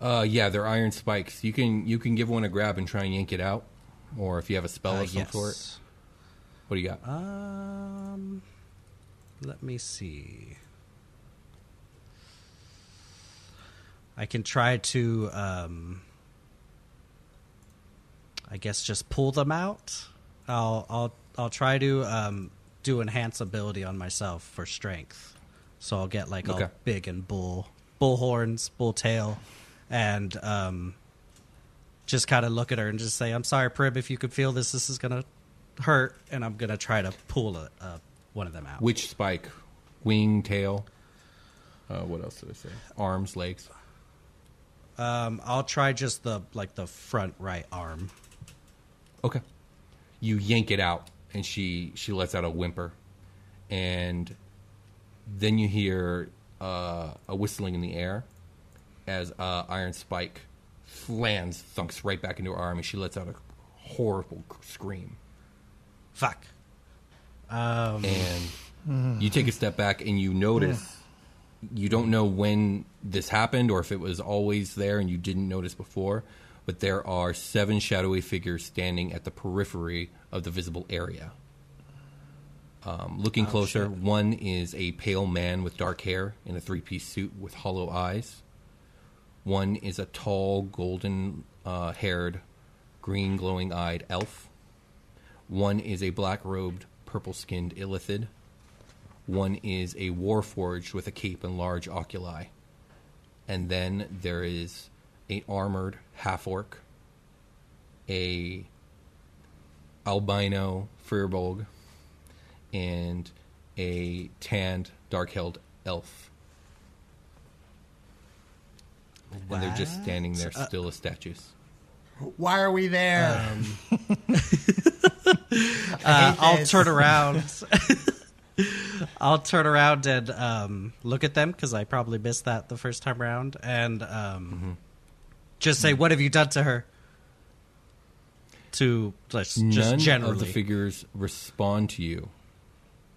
Uh, yeah, they're iron spikes. You can you can give one a grab and try and yank it out, or if you have a spell Uh, of some sort. What do you got? Um, let me see. I can try to, um, I guess, just pull them out. I'll, I'll, I'll try to um, do enhance ability on myself for strength. So I'll get like Okay. all big and bull, bull horns, bull tail, and um, just kind of look at her and just say, "I'm sorry, Prim. If you could feel this, this is gonna hurt," and I'm gonna try to pull a, a, one of them out. Which spike? Wing, tail. Uh, what else did I say? Arms, legs. Um, I'll try just the like the front right arm. Okay. You yank it out, and she she lets out a whimper, and then you hear uh, a whistling in the air as uh, Iron Spike lands, thunks right back into her arm, and she lets out a horrible scream. Fuck. Um, and you take a step back and you notice you don't know when this happened or if it was always there and you didn't notice before but there are seven shadowy figures standing at the periphery of the visible area um, looking closer one is a pale man with dark hair in a three-piece suit with hollow eyes one is a tall golden uh, haired green glowing eyed elf one is a black robed, purple skinned illithid. One is a warforged with a cape and large oculi. And then there is a armored half orc, a albino firbolg, and a tanned dark haired elf. And they're just standing there still as statues. Why are we there? uh, I'll turn around. I'll turn around and um, look at them because I probably missed that the first time around, and um, just say, "What have you done to her?" To just, just None generally, of the figures respond to you,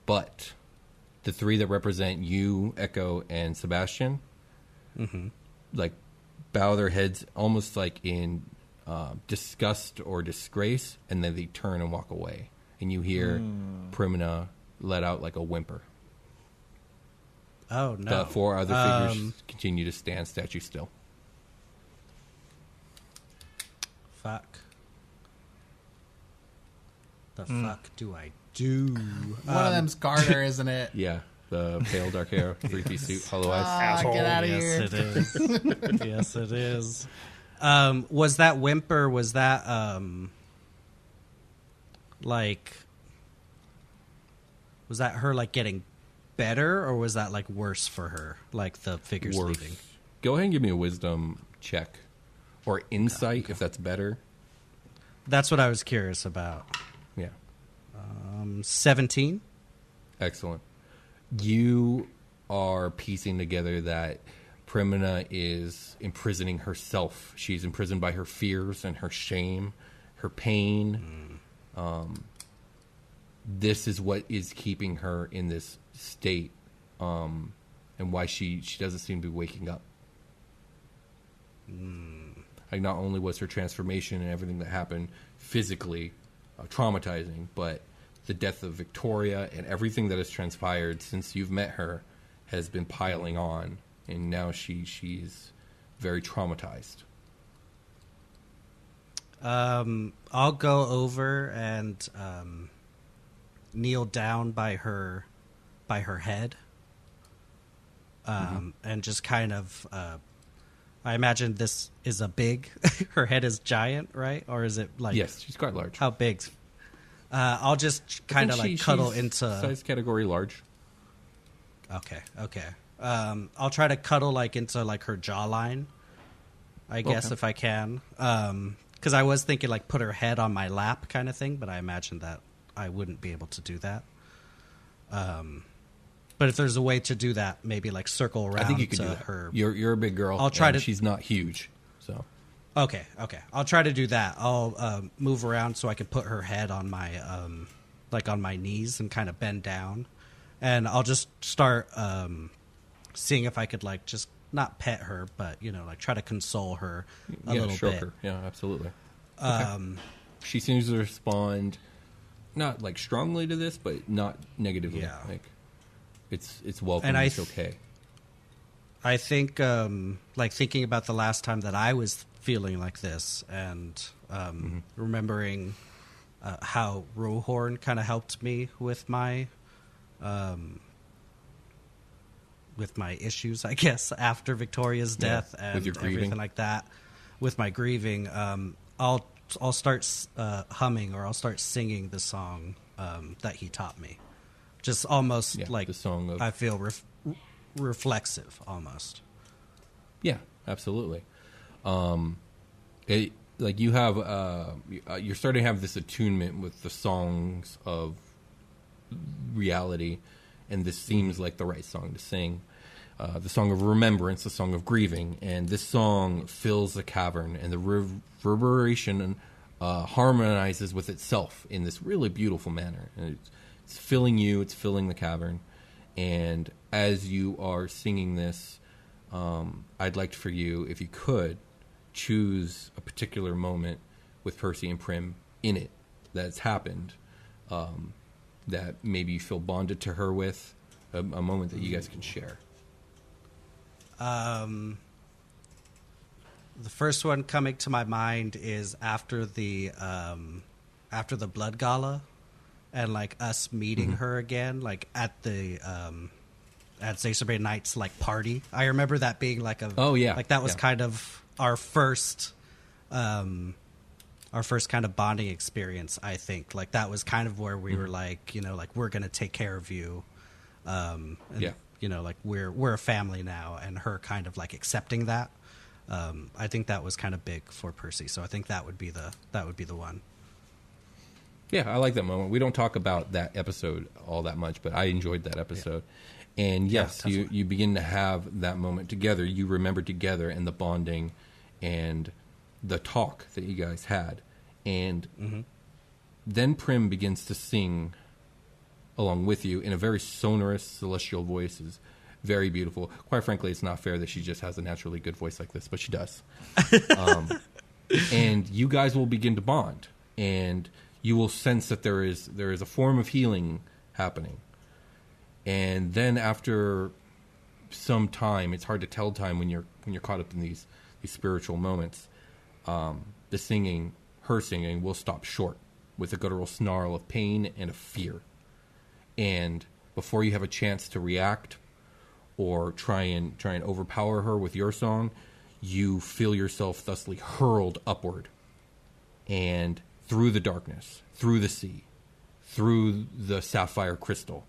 but the three that represent you, Echo, and Sebastian, Mm-hmm. like bow their heads almost like in uh, disgust or disgrace, and then they turn and walk away, and you hear Hmm. Primina let out like a whimper. oh no, The four other figures Um, continue to stand statue still. Fuck. The fuck do I do? One of them's Garter, isn't it? Yeah, the pale dark hair, three piece suit, hollow eyes. Ah, get out of yes, here. it is. yes, it is. Um, was that whimper? Was that um, like? Was that her like getting better, or was that like worse for her? Like the figures Worse. leaving. Go ahead and give me a wisdom check or insight if that's better. That's what I was curious about. Yeah. Um, Seventeen. Excellent. You are piecing together that Primina is imprisoning herself. She's imprisoned by her fears and her shame, her pain. Um, this is what is keeping her in this state, um, and why she, she doesn't seem to be waking up. Like, not only was her transformation and everything that happened physically uh, traumatizing, but the death of Victoria and everything that has transpired since you've met her has been piling on, and now she she's very traumatized. Um, I'll go over and um, kneel down by her, by her head, um, and just kind of. Uh, I imagine this is a big. her head is giant, right? Or is it like yes, she's quite large. How big? Uh, I'll just kind of like cuddle into. size category large. Okay, okay. Um, I'll try to cuddle like into like her jawline. I guess Okay. if I can, because I was thinking like put her head on my lap kind of thing, but I imagine that I wouldn't be able to do that. Um, but if there's a way to do that, maybe like circle around I think you could to do that. her. You're you're a big girl. I'll try to- She's not huge, so Okay, okay. I'll try to do that. I'll um, move around so I can put her head on my um, like on my knees and kind of bend down, and I'll just start um, seeing if I could like just not pet her, but you know, like try to console her a yeah, little stroke bit. her. Yeah, absolutely. Um, She seems to respond not like strongly to this, but not negatively. Yeah. Like it's it's welcome. And I it's th- okay. I think, um, like thinking about the last time that I was feeling like this, and um, remembering uh, how Rohorn kind of helped me with my, um, with my issues, I guess, after Victoria's death with and everything like that, with my grieving. Um, I'll I'll start uh, humming or I'll start singing the song um, that he taught me. Just almost Yeah, like the song of- I feel ref- reflexive almost. Yeah, absolutely. Um, it like you have uh, uh, you're starting to have this attunement with the songs of reality, and this seems like the right song to sing. Uh, the song of remembrance, the song of grieving, and this song fills the cavern, and the reverberation uh, harmonizes with itself in this really beautiful manner. And it's, it's filling you, it's filling the cavern, and as you are singing this, um, I'd like for you, if you could, choose a particular moment with Percy and Prim in it that's happened um, that maybe you feel bonded to her with, a, a moment that you guys can share. Um, the first one coming to my mind is after the um, after the blood gala, and like us meeting Mm-hmm. her again, like at the um, at Zacerbane Knight's like party. I remember that being like a Oh, yeah. like that was Yeah. kind of our first um our first kind of bonding experience i think like that was kind of where we Mm-hmm. were like you know like we're gonna take care of you um and, Yeah. you know like we're we're a family now and her kind of like accepting that um i think that was kind of big for percy so i think that would be the that would be the one Yeah, I like that moment. We don't talk about that episode all that much, but I enjoyed that episode. And yes, you, definitely. you begin to have that moment together. You remember together and the bonding and the talk that you guys had. And then Prim begins to sing along with you in a very sonorous, celestial voice. Is very beautiful. Quite frankly, it's not fair that she just has a naturally good voice like this, but she does. um, and you guys will begin to bond, and you will sense that there is there is a form of healing happening. And then after some time, it's hard to tell time when you're when you're caught up in these these spiritual moments. Um, the singing, her singing, will stop short with a guttural snarl of pain and of fear. And before you have a chance to react or try and try and overpower her with your song, you feel yourself thusly hurled upward and through the darkness, through the sea, through the sapphire crystal,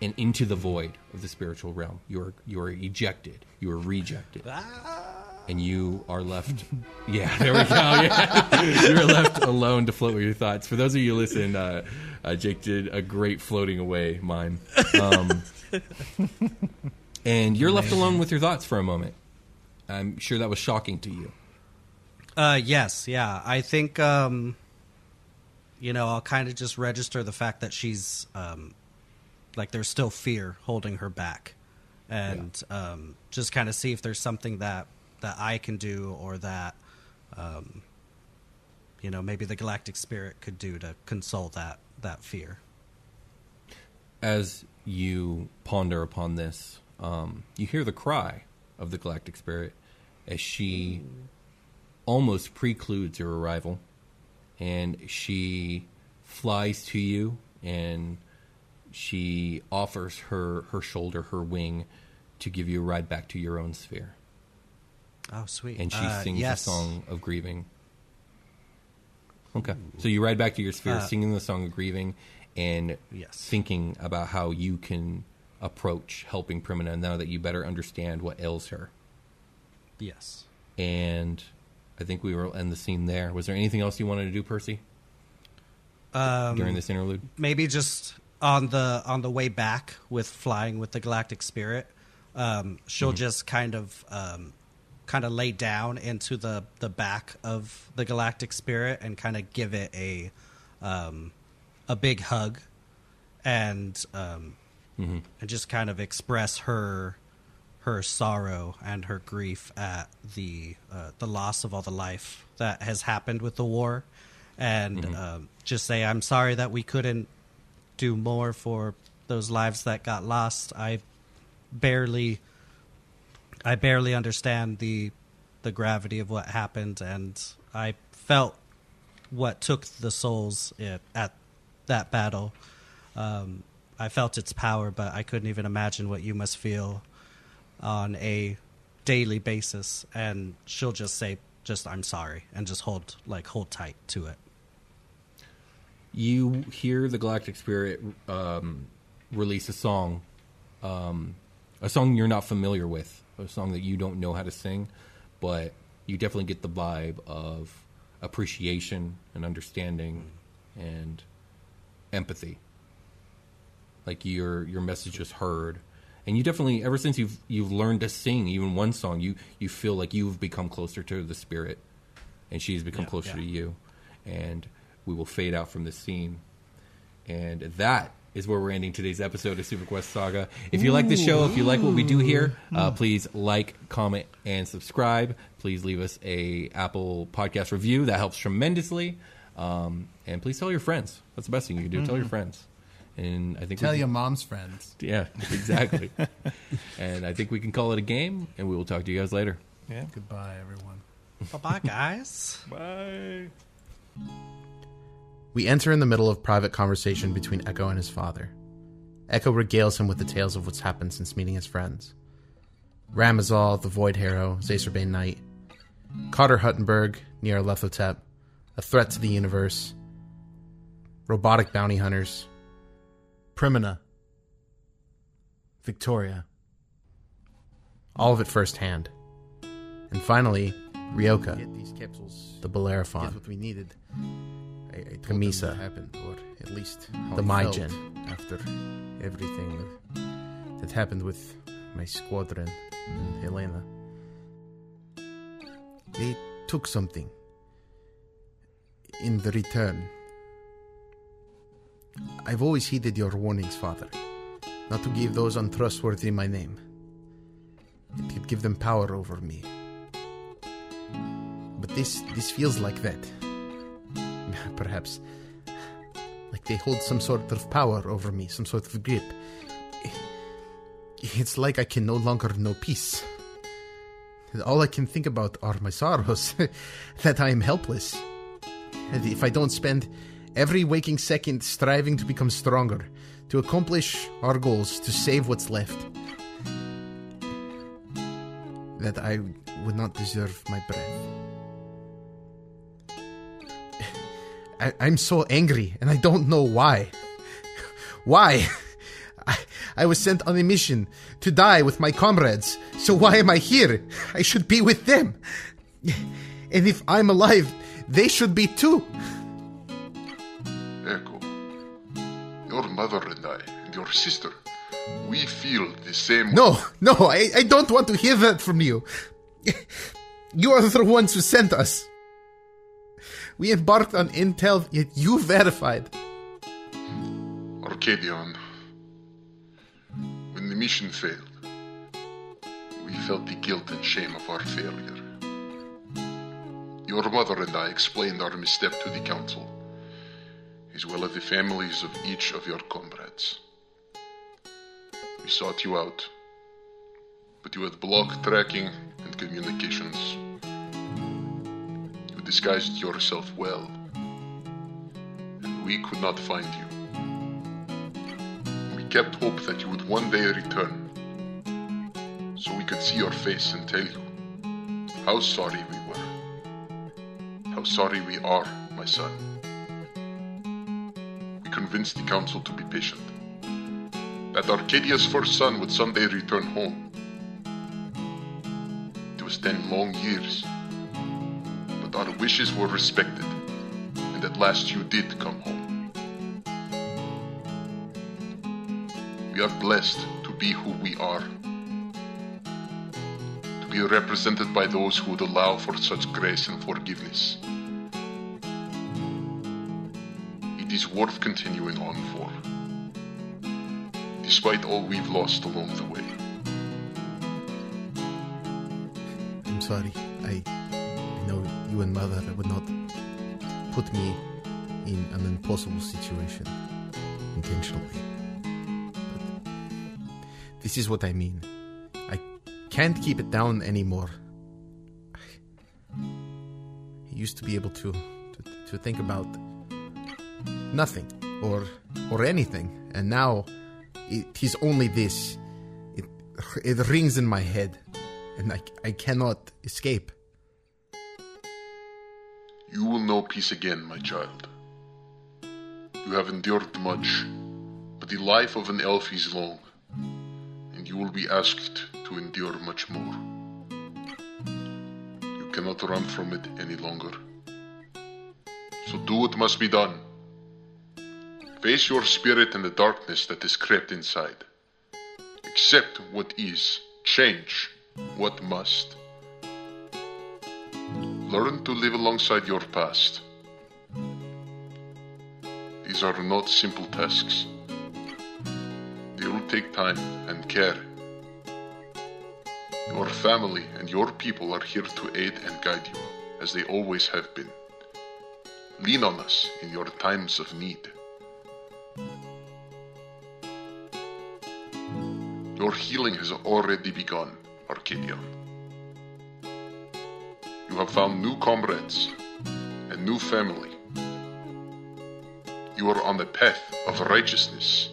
and into the void of the spiritual realm. You are you are ejected. You are rejected. And you are left. Yeah, there we go. Yeah. You're left alone to float with your thoughts. For those of you who listen, uh, uh, Jake did a great floating away mime. Um, and you're left alone with your thoughts for a moment. I'm sure that was shocking to you. Uh, yes, yeah. I think, um, you know, I'll kind of just register the fact that she's, um, like, there's still fear holding her back, and um, just kind of see if there's something that that I can do or that, um, you know, maybe the Galactic Spirit could do to console that that fear. as you ponder upon this, um, you hear the cry of the galactic spirit as she almost precludes your arrival, and she flies to you and she offers her her shoulder, her wing, to give you a ride back to your own sphere, Oh, sweet. and she Uh, sings yes. the song of grieving. Okay, so you ride back to your sphere, Uh, singing the song of grieving, and Yes. thinking about how you can approach helping Primina now that you better understand what ails her. Yes. And I think we will end the scene there. Was there anything else you wanted to do, Percy, Um, during this interlude? maybe just on the on the way back with flying with the galactic spirit um, she'll Mm-hmm. just kind of um, kind of lay down into the the back of the galactic spirit and kind of give it a um, a big hug and um, Mm-hmm. and just kind of express her her sorrow and her grief at the uh, the loss of all the life that has happened with the war, and um, just say I'm sorry that we couldn't do more for those lives that got lost. I barely I barely understand the the gravity of what happened, and I felt what took the souls at, at that battle. Um, I felt its power, but I couldn't even imagine what you must feel on a daily basis. And she'll just say, just I'm sorry and just hold like hold tight to it. you hear the Galactic Spirit um, release a song, um, a song you're not familiar with, a song that you don't know how to sing, but you definitely get the vibe of appreciation and understanding and empathy. Like your your message is heard, and you definitely ever since you've you've learned to sing even one song, you you feel like you've become closer to the spirit, and she's become Yeah, closer yeah. to you, and we will fade out from the scene. And that is where we're ending today's episode of Super Quest Saga. If you like the show, if you like what we do here, uh, please like, comment, and subscribe. Please leave us a Apple Podcast review. That helps tremendously. Um, and please tell your friends. That's the best thing you can do. Tell your friends. And I think Tell we your mom's friends. Yeah, exactly. and I think we can call it a game. And we will talk to you guys later. Yeah. Goodbye, everyone. Bye bye, guys. Bye. We enter in the middle of private conversation between Echo and his father. Echo regales him with the tales of what's happened since meeting his friends. Ramazal, the Void Harrow, Zacerbane Knight, Cotter Huttenberg, Nyarlathotep, a threat to the universe, robotic bounty hunters, Primina, Victoria. All of it firsthand. And finally, Ryoka, Get these capsules. the Bellerophon. what we needed. I, I told Camisa. what happened, or at least The Mygen. after everything that, that happened with my squadron and Helena. They took something in the return. I've always heeded your warnings, Father, not to give those untrustworthy my name. It could give them power over me. But this this feels like that. Perhaps like they hold some sort of power over me, some sort of grip. It's like I can no longer know peace. All I can think about are my sorrows, that I am helpless. And if I don't spend every waking second striving to become stronger, to accomplish our goals, to save what's left, that I would not deserve my breath. I, I'm so angry, and I don't know why. Why? I, I was sent on a mission to die with my comrades, so why am I here? I should be with them. And if I'm alive, they should be too. Your mother and I, and your sister, we feel the same. No, no, I, I don't want to hear that from you. You are the ones who sent us. We embarked on intel, yet you verified. Arcadion, when the mission failed, we felt the guilt and shame of our failure. Your mother and I explained our misstep to the Council, as well as the families of each of your comrades. We sought you out, but you had blocked tracking and communications. You disguised yourself well, and we could not find you. We kept hope that you would one day return, so we could see your face and tell you how sorry we were. How sorry we are, my son. Convinced the council to be patient. That Arcadia's first son would someday return home. It was ten long years, but our wishes were respected, and at last you did come home. We are blessed to be who we are. To be represented by those who would allow for such grace and forgiveness. It is worth continuing on for. Despite all we've lost along the way. I'm sorry. I, I know you and mother would not put me in an impossible situation intentionally. But this is what I mean. I can't keep it down anymore. I used to be able to, to to think about nothing or or anything, and now it is only this. It it rings in my head, and I I cannot escape. You will know peace again, my child. You have endured much, but the life of an elf is long, and you will be asked to endure much more. You cannot run from it any longer. So do what must be done. Face your spirit and the darkness that is crept inside. Accept what is, change what must. Learn to live alongside your past. These are not simple tasks. They will take time and care. Your family and your people are here to aid and guide you, as they always have been. Lean on us in your times of need. Your healing has already begun, Arcadion. You have found new comrades and new family. You are on the path of righteousness.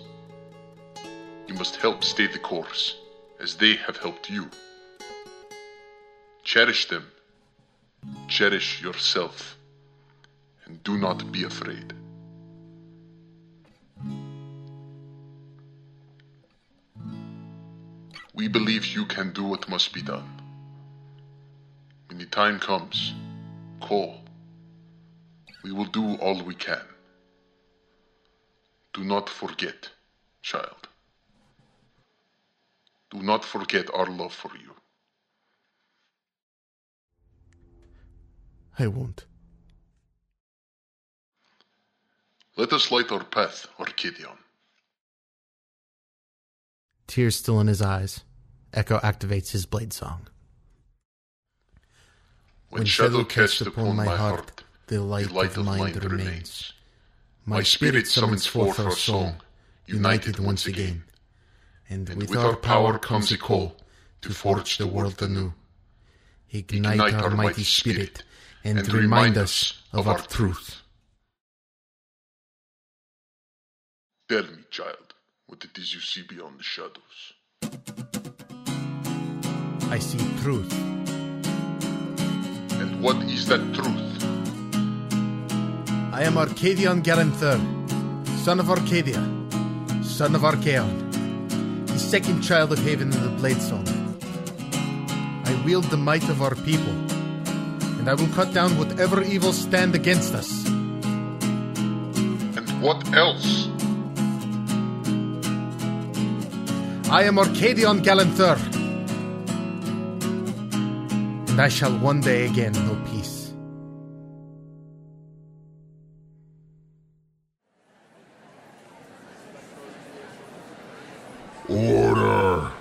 You must help stay the course, as they have helped you. Cherish them. Cherish yourself. And do not be afraid. We believe you can do what must be done. When the time comes, call. We will do all we can. Do not forget, child. Do not forget our love for you. I won't. Let us light our path, Arcadion. Tears still in his eyes, Echo activates his blade song. When, shadow casts upon my heart, the light, of mind remains. My spirit summons forth our song, united once again. And with our power comes a call to forge the world anew. Ignite our mighty spirit and remind us of our truth. Tell me, child, what it is you see beyond the shadows. I see truth. And what is that truth? I am Arcadion Galanthur, son of Arcadia, son of Archaon, the second child of Haven in the Blade Song. I wield the might of our people, and I will cut down whatever evils stand against us. And what else? I am Arcadion Galanthur, and I shall one day again know peace. Order.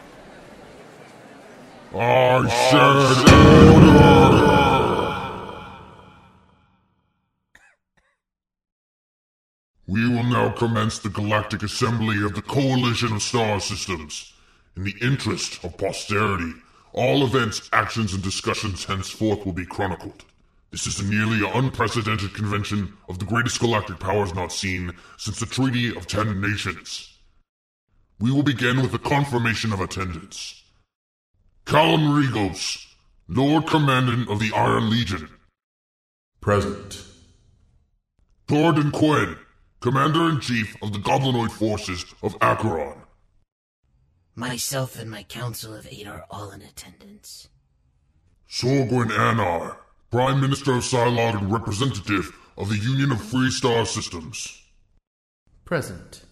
I said order. We will now commence the Galactic Assembly of the Coalition of Star Systems. In the interest of posterity, all events, actions, and discussions henceforth will be chronicled. This is a nearly unprecedented convention of the greatest galactic powers not seen since the Treaty of Ten Nations. We will begin with the confirmation of attendance. Callum Regos, Lord Commandant of the Iron Legion. Present. Thornton Quinn, Commander in Chief of the Goblinoid Forces of Acheron. Myself and my Council of Eight are all in attendance. Sorgwin Anar, Prime Minister of Psylog and representative of the Union of Free Star Systems. Present.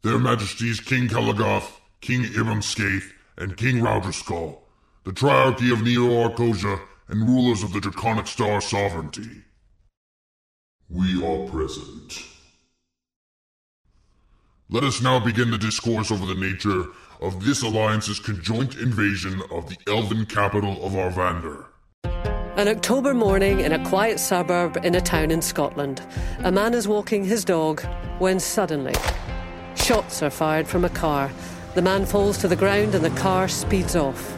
Their Majesties King Kalagoth, King Ibram Skaith, and King Rauderskull, the Triarchy of Neo Arcosia, and rulers of the Draconic Star Sovereignty. We are present. Let us now begin the discourse over the nature of this alliance's conjoint invasion of the elven capital of Arvander. An October morning in a quiet suburb in a town in Scotland, a man is walking his dog when suddenly shots are fired from a car. The man falls to the ground and the car speeds off.